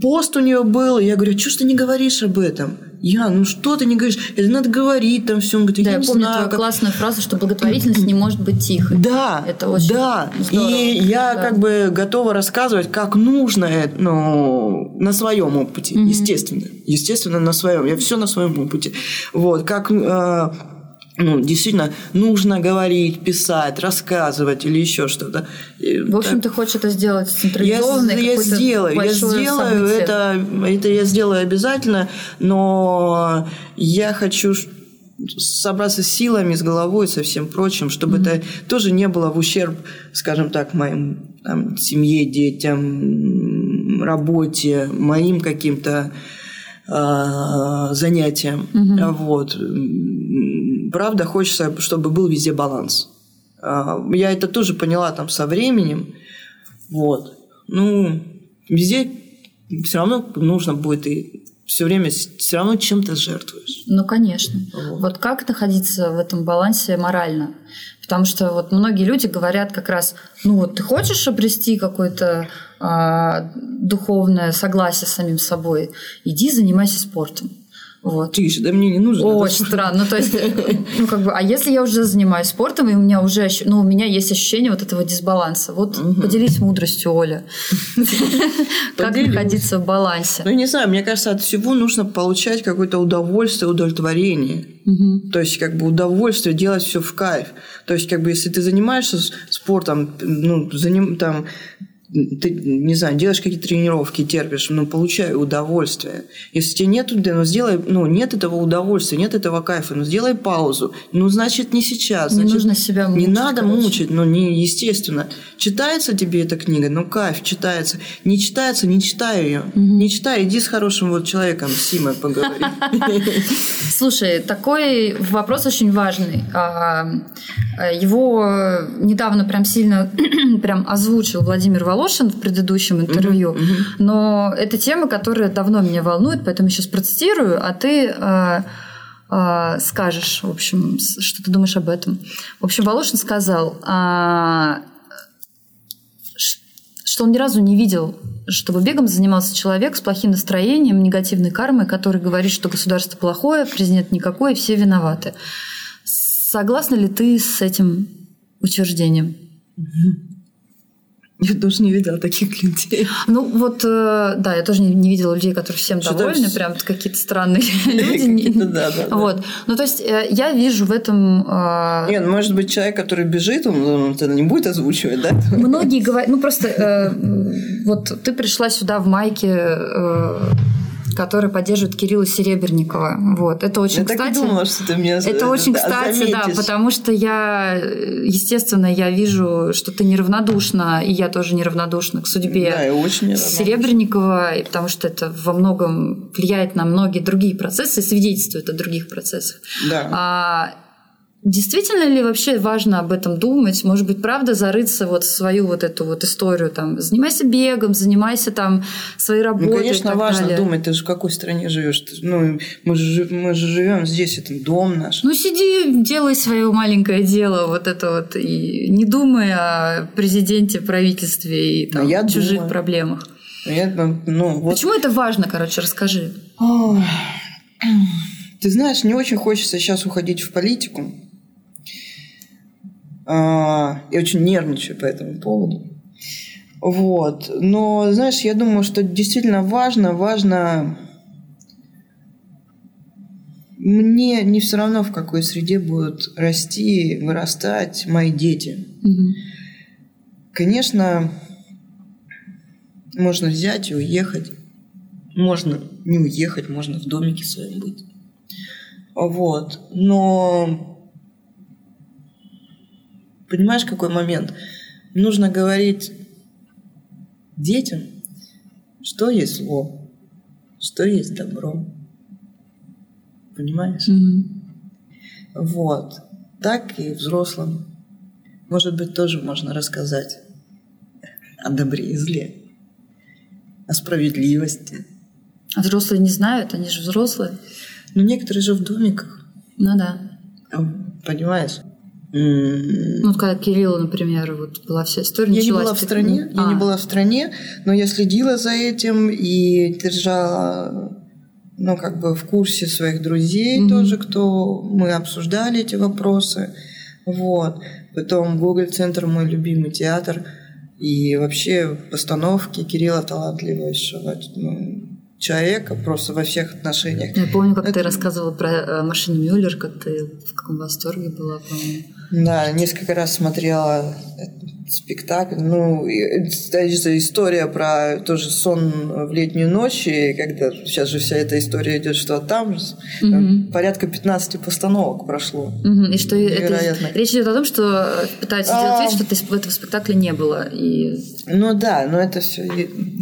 пост у нее был, и я говорю, что ты не говоришь об этом? Я, ну что ты не говоришь? Это надо говорить там все. Он говорит, да, я, я помню знаю, твою как... классную фразу, что благотворительность не может быть тихой. Да, это очень да. здорово. И я да. как бы готова рассказывать, как нужно, ну, на своем опыте, mm-hmm. естественно. Естественно, на своем. Я все на своем опыте. Вот, как э, ну, действительно нужно говорить, писать, рассказывать или еще что-то. В общем, так... ты хочешь это сделать централизованно? Я, я сделаю, я сделаю это, это я сделаю обязательно, но я хочу собраться с силами, с головой, со всем прочим, чтобы mm-hmm. это тоже не было в ущерб, скажем так, моим там, семье, детям, работе, моим каким-то э, занятиям. Mm-hmm. Вот правда хочется, чтобы был везде баланс. А, я это тоже поняла там со временем. Вот. Ну, везде все равно нужно будет и все время все равно чем-то жертвуешь. Ну, конечно. Вот. вот как находиться в этом балансе морально? Потому что вот многие люди говорят как раз, ну вот ты хочешь обрести какое-то а, духовное согласие с самим собой, иди занимайся спортом. Вот. Тише, да мне не нужно. Очень странно. Ну, то есть, [laughs] ну, как бы, а если я уже занимаюсь спортом, и у меня уже, ну, у меня есть ощущение вот этого дисбаланса. Вот угу. поделись мудростью, Оля. [laughs] Как находиться в балансе? Ну, не знаю, мне кажется, от всего нужно получать какое-то удовольствие, удовлетворение. То есть, как бы удовольствие делать все в кайф. То есть, как бы, если ты занимаешься спортом, ну, заним, там, ты, не знаю, делаешь какие-то тренировки, терпишь, но получай удовольствие. Если тебе нет, ну, сделай, ну, нет этого удовольствия, нет этого кайфа, ну, сделай паузу. Ну, значит, не сейчас. Не значит, нужно себя мучить. Не надо короче. мучить, ну, не естественно. Читается тебе эта книга, ну, кайф, читается. Не читается, не читай ее. Угу. Не читай, иди с хорошим вот человеком, с Симой поговори. [laughs] Слушай, такой вопрос очень важный. А, его недавно прям сильно [clears throat] прям озвучил Владимир Володин Волошин в предыдущем интервью, uh-huh, uh-huh. но это тема, которая давно меня волнует, поэтому сейчас процитирую, а ты э, э, скажешь, в общем, что ты думаешь об этом. В общем, Волошин сказал, э, что он ни разу не видел чтобы бегом занимался человек с плохим настроением, негативной кармой, который говорит, что государство плохое, президент никакой, все виноваты. Согласна ли ты с этим утверждением? Я тоже не видела таких людей. Ну вот, э, да, я тоже не, видела людей, которые всем Что довольны, там... прям какие-то странные [laughs] люди. Да, да, Вот. Ну то есть э, я вижу в этом... Э, Нет, может быть, человек, который бежит, он не будет озвучивать, да? Многие говорят, ну просто вот ты пришла сюда в майке который поддерживает Кирилла Серебренникова. Вот. Это очень я кстати. так и думала, что ты меня Это очень кстати, заметишь. да, потому что я, естественно, я вижу, что ты неравнодушна, и я тоже неравнодушна к судьбе да, я очень Серебренникова, потому что это во многом влияет на многие другие процессы и свидетельствует о других процессах. Да. А, Действительно ли вообще важно об этом думать? Может быть, правда зарыться вот в свою вот эту вот историю, там, занимайся бегом, занимайся там своей работой. Ну, конечно, важно далее. думать, ты же в какой стране живешь? Ну, мы же, мы же живем здесь, это дом наш. Ну, сиди, делай свое маленькое дело, вот это вот, и не думай о президенте, правительстве и там, я чужих думаю. проблемах. Я, ну, вот... Почему это важно, короче, расскажи. Ты знаешь, не очень хочется сейчас уходить в политику. А, я очень нервничаю по этому поводу. Вот. Но, знаешь, я думаю, что действительно важно, важно... Мне не все равно, в какой среде будут расти, вырастать мои дети. Угу. Конечно, можно взять и уехать. Можно не уехать, можно в домике своем быть. Вот. Но Понимаешь, какой момент? Нужно говорить детям, что есть зло, что есть добро. Понимаешь? Mm-hmm. Вот. Так и взрослым. Может быть, тоже можно рассказать о добре и зле, о справедливости. А взрослые не знают, они же взрослые. Ну, некоторые же в домиках. Ну да. Понимаешь? Ну, когда Кирилла, например, вот была вся история. Я не была в стране, а. я не была в стране, но я следила за этим и держала, ну, как бы в курсе своих друзей mm-hmm. тоже, кто мы обсуждали эти вопросы. Вот. Потом Гоголь-центр мой любимый театр. И вообще постановки Кирилла талантливейшего. Ну, человека просто во всех отношениях. Я помню, как Это... ты рассказывала про э, машину Мюллер, как ты в каком восторге была, по-моему. Да, несколько раз смотрела спектакль. Ну, это история про тоже сон в летнюю ночь, и когда сейчас же вся эта история идет, что там, угу. там порядка 15 постановок прошло. Угу. И что Невероятно. это, речь идет о том, что пытаются а... сделать вид, что этого спектакля не было. И... Ну да, но это все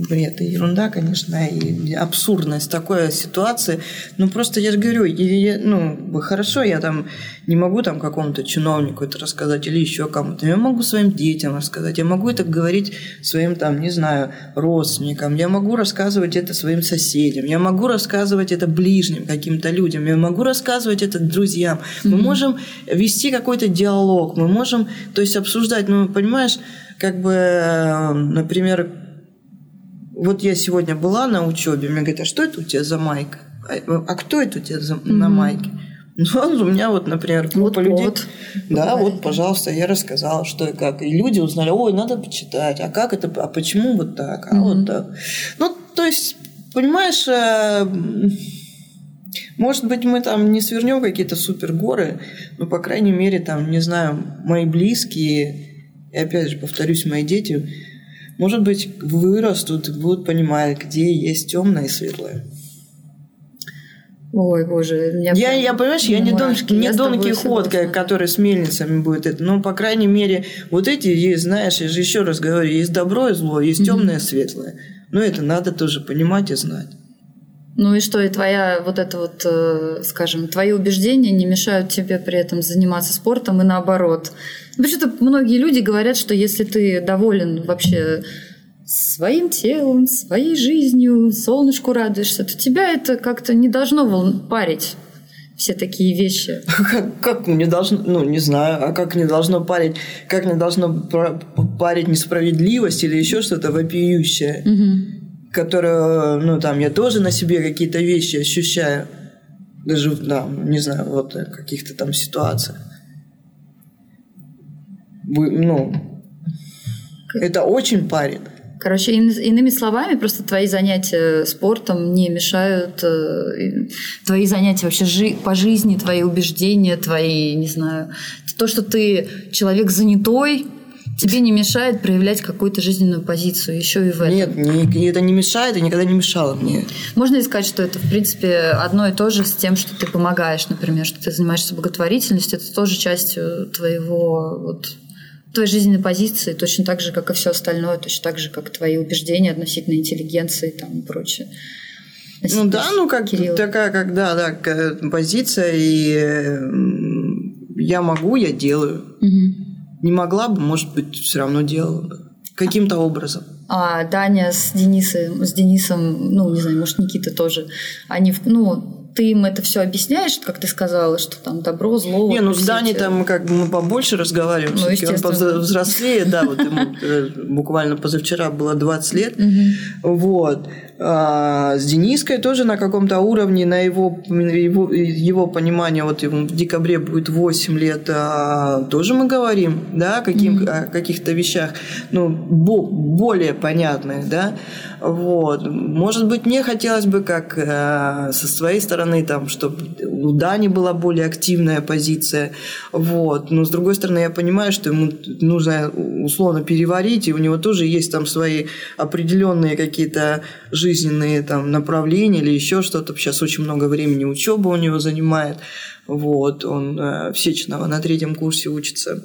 бред и ерунда, конечно, и абсурдность такой ситуации. Ну просто я же говорю, я, ну хорошо, я там не могу там какому-то чиновнику это рассказать или еще кому-то. Я могу своим детям рассказать. Я могу это говорить своим там, не знаю, родственникам. Я могу рассказывать это своим соседям. Я могу рассказывать это ближним каким-то людям. Я могу рассказывать это друзьям. Mm-hmm. Мы можем вести какой-то диалог. Мы можем, то есть обсуждать. Ну, понимаешь, как бы, например, вот я сегодня была на учебе, мне говорят, а что это у тебя за майка? А, а кто это у тебя за, mm-hmm. на майке? [laughs] Ну, у меня вот, например, группа вот людей. Вот. Да, вот, пожалуйста, я рассказала, что и как. И люди узнали, ой, надо почитать. А как это, а почему вот так, а mm-hmm. вот так. Ну, то есть, понимаешь, э, может быть, мы там не свернем какие-то супер горы, но, по крайней мере, там, не знаю, мои близкие, и опять же, повторюсь, мои дети, может быть, вырастут и будут понимать, где есть темное и светлое. Ой, боже. Я, я, я понимаешь, я не Дон, не Дон Кихот, который с мельницами будет это. Ну, по крайней мере, вот эти есть, знаешь, я же еще раз говорю, есть добро и зло, есть темное и светлое. Но это надо тоже понимать и знать. Ну и что, и твоя вот это вот, э, скажем, твои убеждения не мешают тебе при этом заниматься спортом и наоборот. Почему-то многие люди говорят, что если ты доволен вообще своим телом, своей жизнью, солнышку радуешься, то тебя это как-то не должно парить все такие вещи. [laughs] Как, как не должно, ну, не знаю, а как не должно парить, как не должно парить несправедливость или еще что-то вопиющее, угу. которое, ну, там, я тоже на себе какие-то вещи ощущаю, даже, да, не знаю, вот в каких-то там ситуациях. Ну, это очень парит. Короче, иными словами, просто твои занятия спортом не мешают, э, твои занятия вообще жи по жизни, твои убеждения, твои, не знаю, то, что ты человек занятой, тебе не мешает проявлять какую-то жизненную позицию еще и в этом. Нет, не, это не мешает и никогда не мешало мне. Можно ли сказать, что это, в принципе, одно и то же с тем, что ты помогаешь, например, что ты занимаешься благотворительностью, это тоже частью твоего вот, твоей жизненной позиции, точно так же, как и все остальное, точно так же, как твои убеждения относительно интеллигенции там, и прочее. Ну да, ну как Кирилл. такая, как да, да, позиция, и я могу, я делаю. Угу. Не могла бы, может быть, все равно делала бы. Каким-то образом. А Даня с Денисом, с Денисом, ну, не знаю, может, Никита тоже, они, ну, ты им это все объясняешь, как ты сказала, что там добро, зло. Не, ну с Даней там как бы мы побольше разговариваем. Ну, он повзрослее, да, вот ему [laughs] э, буквально позавчера было 20 лет. Вот. А, с Дениской тоже на каком-то уровне, на его, его, его понимание, вот ему в декабре будет 8 лет, а, тоже мы говорим, да, каким, mm-hmm. о каких-то вещах, ну, бо, более понятных, да, вот. Может быть, мне хотелось бы, как а, со своей стороны, там, чтобы у Дани была более активная позиция, вот, но с другой стороны, я понимаю, что ему нужно условно переварить, и у него тоже есть там свои определенные какие-то жизненные там, направления или еще что-то. Сейчас очень много времени учеба у него занимает. Вот, он э, в Сеченово на третьем курсе учится.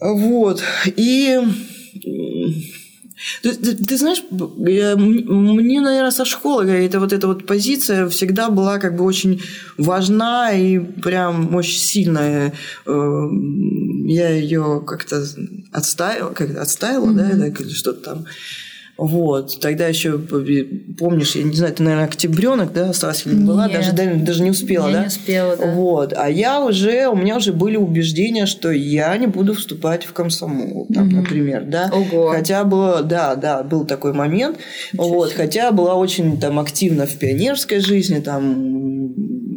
Вот. И ты, ты, ты знаешь, я, мне, наверное, со школы это вот эта вот позиция всегда была как бы очень важна и прям очень сильная. Э, я ее как-то отставила, как отставила, mm-hmm. да, или что-то там. Вот. Тогда еще, помнишь, я не знаю, ты, наверное, октябренок, да, или была? Даже, даже не успела, я да? не успела, да. Вот. А я уже, у меня уже были убеждения, что я не буду вступать в комсомол, там, угу. например, да. Ого. Хотя было, да, да, был такой момент. Ничего вот. Себе. Хотя была очень там активна в пионерской жизни, там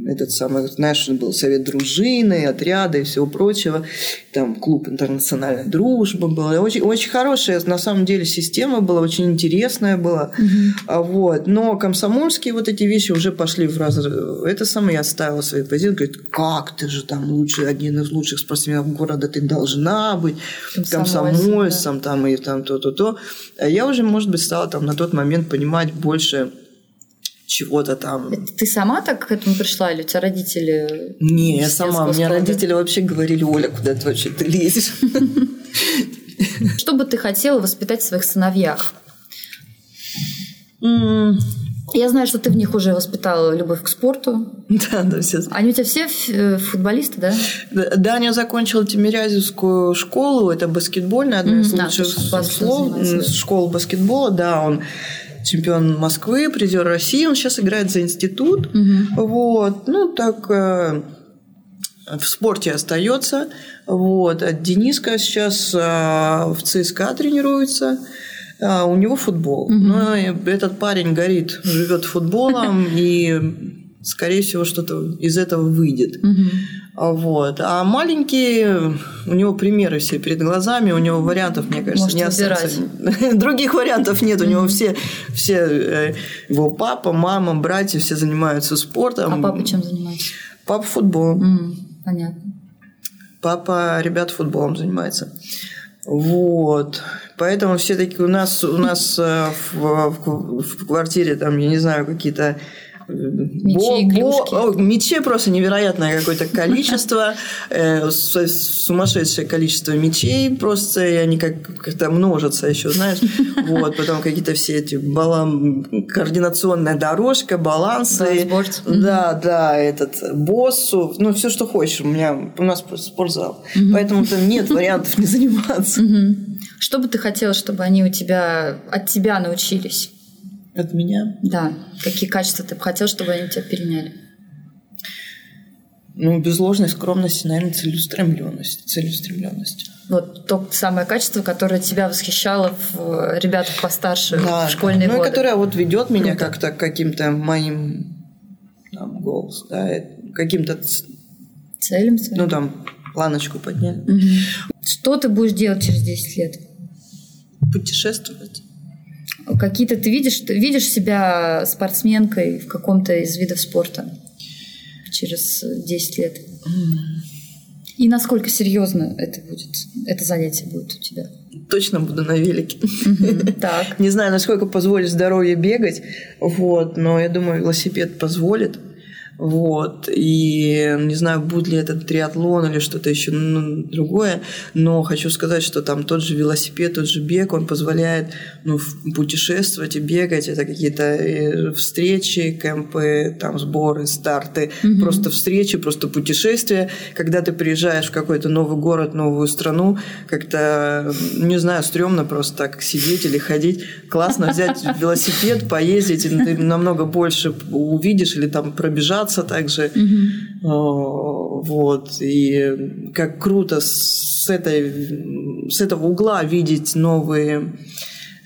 этот самый, знаешь, был совет дружины, отряда и всего прочего. Там клуб интернациональной дружбы был. Очень, очень хорошая, на самом деле, система была, очень интересная была. Угу. Вот. Но комсомольские вот эти вещи уже пошли в раз. Это самое я оставила свои позиции. Говорит, как ты же там лучший, один из лучших спортсменов города, ты должна быть комсомольцем, да. там и там то-то-то. А я уже, может быть, стала там на тот момент понимать больше чего-то там. Ты сама так к этому пришла, или у тебя родители? Не, я сама. У меня родители вообще говорили, Оля, куда ты вообще ты лезешь? Что бы ты хотела воспитать в своих сыновьях? Я знаю, что ты в них уже воспитала любовь к спорту. [laughs] Да, да, все. Они у тебя все э, футболисты, да? Даня закончил Тимирязевскую школу, это баскетбольная, одна из лучших школ баскетбола, да, он чемпион Москвы, призер России. Он сейчас играет за институт. Угу. Вот. Ну, так э, в спорте остается. Вот. Дениска сейчас э, в ЦСКА тренируется. А у него футбол. Угу. Но этот парень горит, живет футболом [laughs] и скорее всего, что-то из этого выйдет. Угу. Вот. А маленькие, у него примеры все перед глазами, у него вариантов, мне кажется, Может, не остается. [laughs] Других вариантов нет. У него все, все э, его папа, мама, братья все занимаются спортом. А папа чем занимается? Папа футболом. Mm, понятно. Папа, ребят, футболом занимается. Вот. Поэтому все таки у нас, у нас э, в, в, в квартире там, я не знаю, какие-то бо, бо, мечей просто невероятное какое-то количество, [laughs] э, сумасшедшее количество мечей просто, и они как как-то множатся еще, знаешь. Вот, потом какие-то все эти балан, координационная дорожка, балансы. Да, да, этот боссу, ну, все, что хочешь. У меня, у нас спортзал. Поэтому там нет вариантов не заниматься. Что бы ты хотела, чтобы они у тебя, от тебя научились? От меня? Да. Какие качества ты бы хотел, чтобы они у тебя переняли? Ну, без ложной скромности, наверное, целеустремленность. Целеустремленность. Вот то самое качество, которое тебя восхищало в ребятах постарше, да, в школьные ну, годы. Ну, которое вот ведет меня Круто. как-то к каким-то моим там, goals, да, каким-то целям своим. Ну, там, планочку подняли. Угу. Что ты будешь делать через 10 лет? Путешествовать какие-то ты видишь, ты видишь себя спортсменкой в каком-то из видов спорта через 10 лет? И насколько серьезно это будет, это занятие будет у тебя? Точно буду на велике. Так. [laughs] Не знаю, насколько позволит здоровье бегать, вот, но я думаю, велосипед позволит. Вот. И не знаю, будет ли это триатлон или что-то еще ну, другое, но хочу сказать, что там тот же велосипед, тот же бег, он позволяет ну, путешествовать и бегать. Это какие-то э, встречи, кемпы, там сборы, старты, угу. просто встречи, просто путешествия. Когда ты приезжаешь в какой-то новый город, новую страну, как-то, не знаю, стрёмно просто так сидеть или ходить. Классно взять [laughs] велосипед, поездить, и ты намного больше увидишь или там пробежаться общаться также. Угу. Вот. И как круто с, этой, с этого угла видеть новые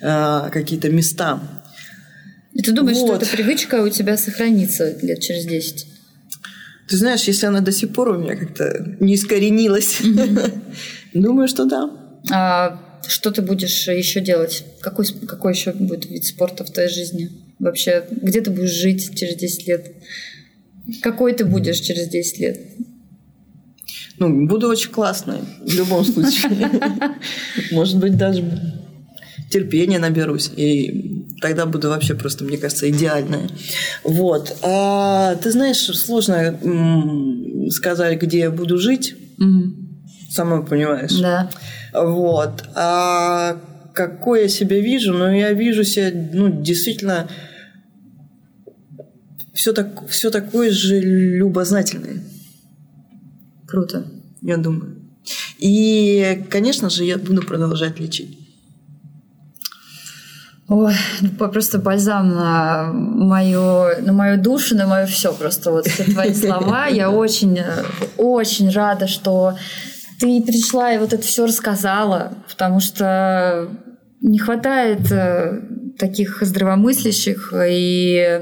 э, какие-то места. И ты думаешь, вот. что эта привычка у тебя сохранится лет через 10? Ты знаешь, если она до сих пор у меня как-то не искоренилась, [laughs] думаю, что да. А что ты будешь еще делать? Какой, какой еще будет вид спорта в твоей жизни? Вообще, где ты будешь жить через 10 лет? Какой ты будешь через 10 лет? Ну, буду очень классной, в любом случае. Может быть, даже терпения наберусь. И тогда буду вообще просто, мне кажется, идеальная. Вот. А, ты знаешь, сложно сказать, где я буду жить. Угу. Сама понимаешь. Да. Вот. А какой я себя вижу? Ну, я вижу себя, ну, действительно все, так, все такое же любознательное. Круто. Я думаю. И, конечно же, я буду продолжать лечить. Ой, ну, просто бальзам на мою, на мою душу, на мое все. Просто вот все твои [laughs] слова. Я очень, очень рада, что ты пришла и вот это все рассказала, потому что не хватает э, таких здравомыслящих и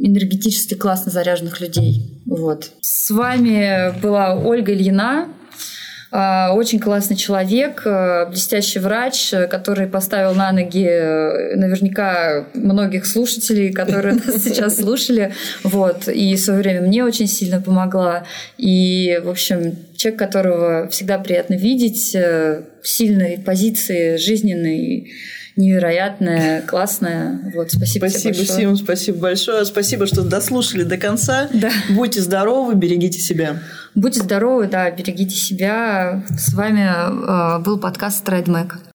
энергетически классно заряженных людей. Вот. С вами была Ольга Ильина, а, очень классный человек, а, блестящий врач, который поставил на ноги э, наверняка многих слушателей, которые нас [laughs] сейчас слушали. Вот. И в свое время мне очень сильно помогла. И, в общем, человек, которого всегда приятно видеть э, сильной позиции жизненной, невероятная, классная. Вот, спасибо Спасибо большое. всем, спасибо большое. Спасибо, что дослушали до конца. Да. Будьте здоровы, берегите себя. Будьте здоровы, да, берегите себя. С вами э, был подкаст Трейдмэк.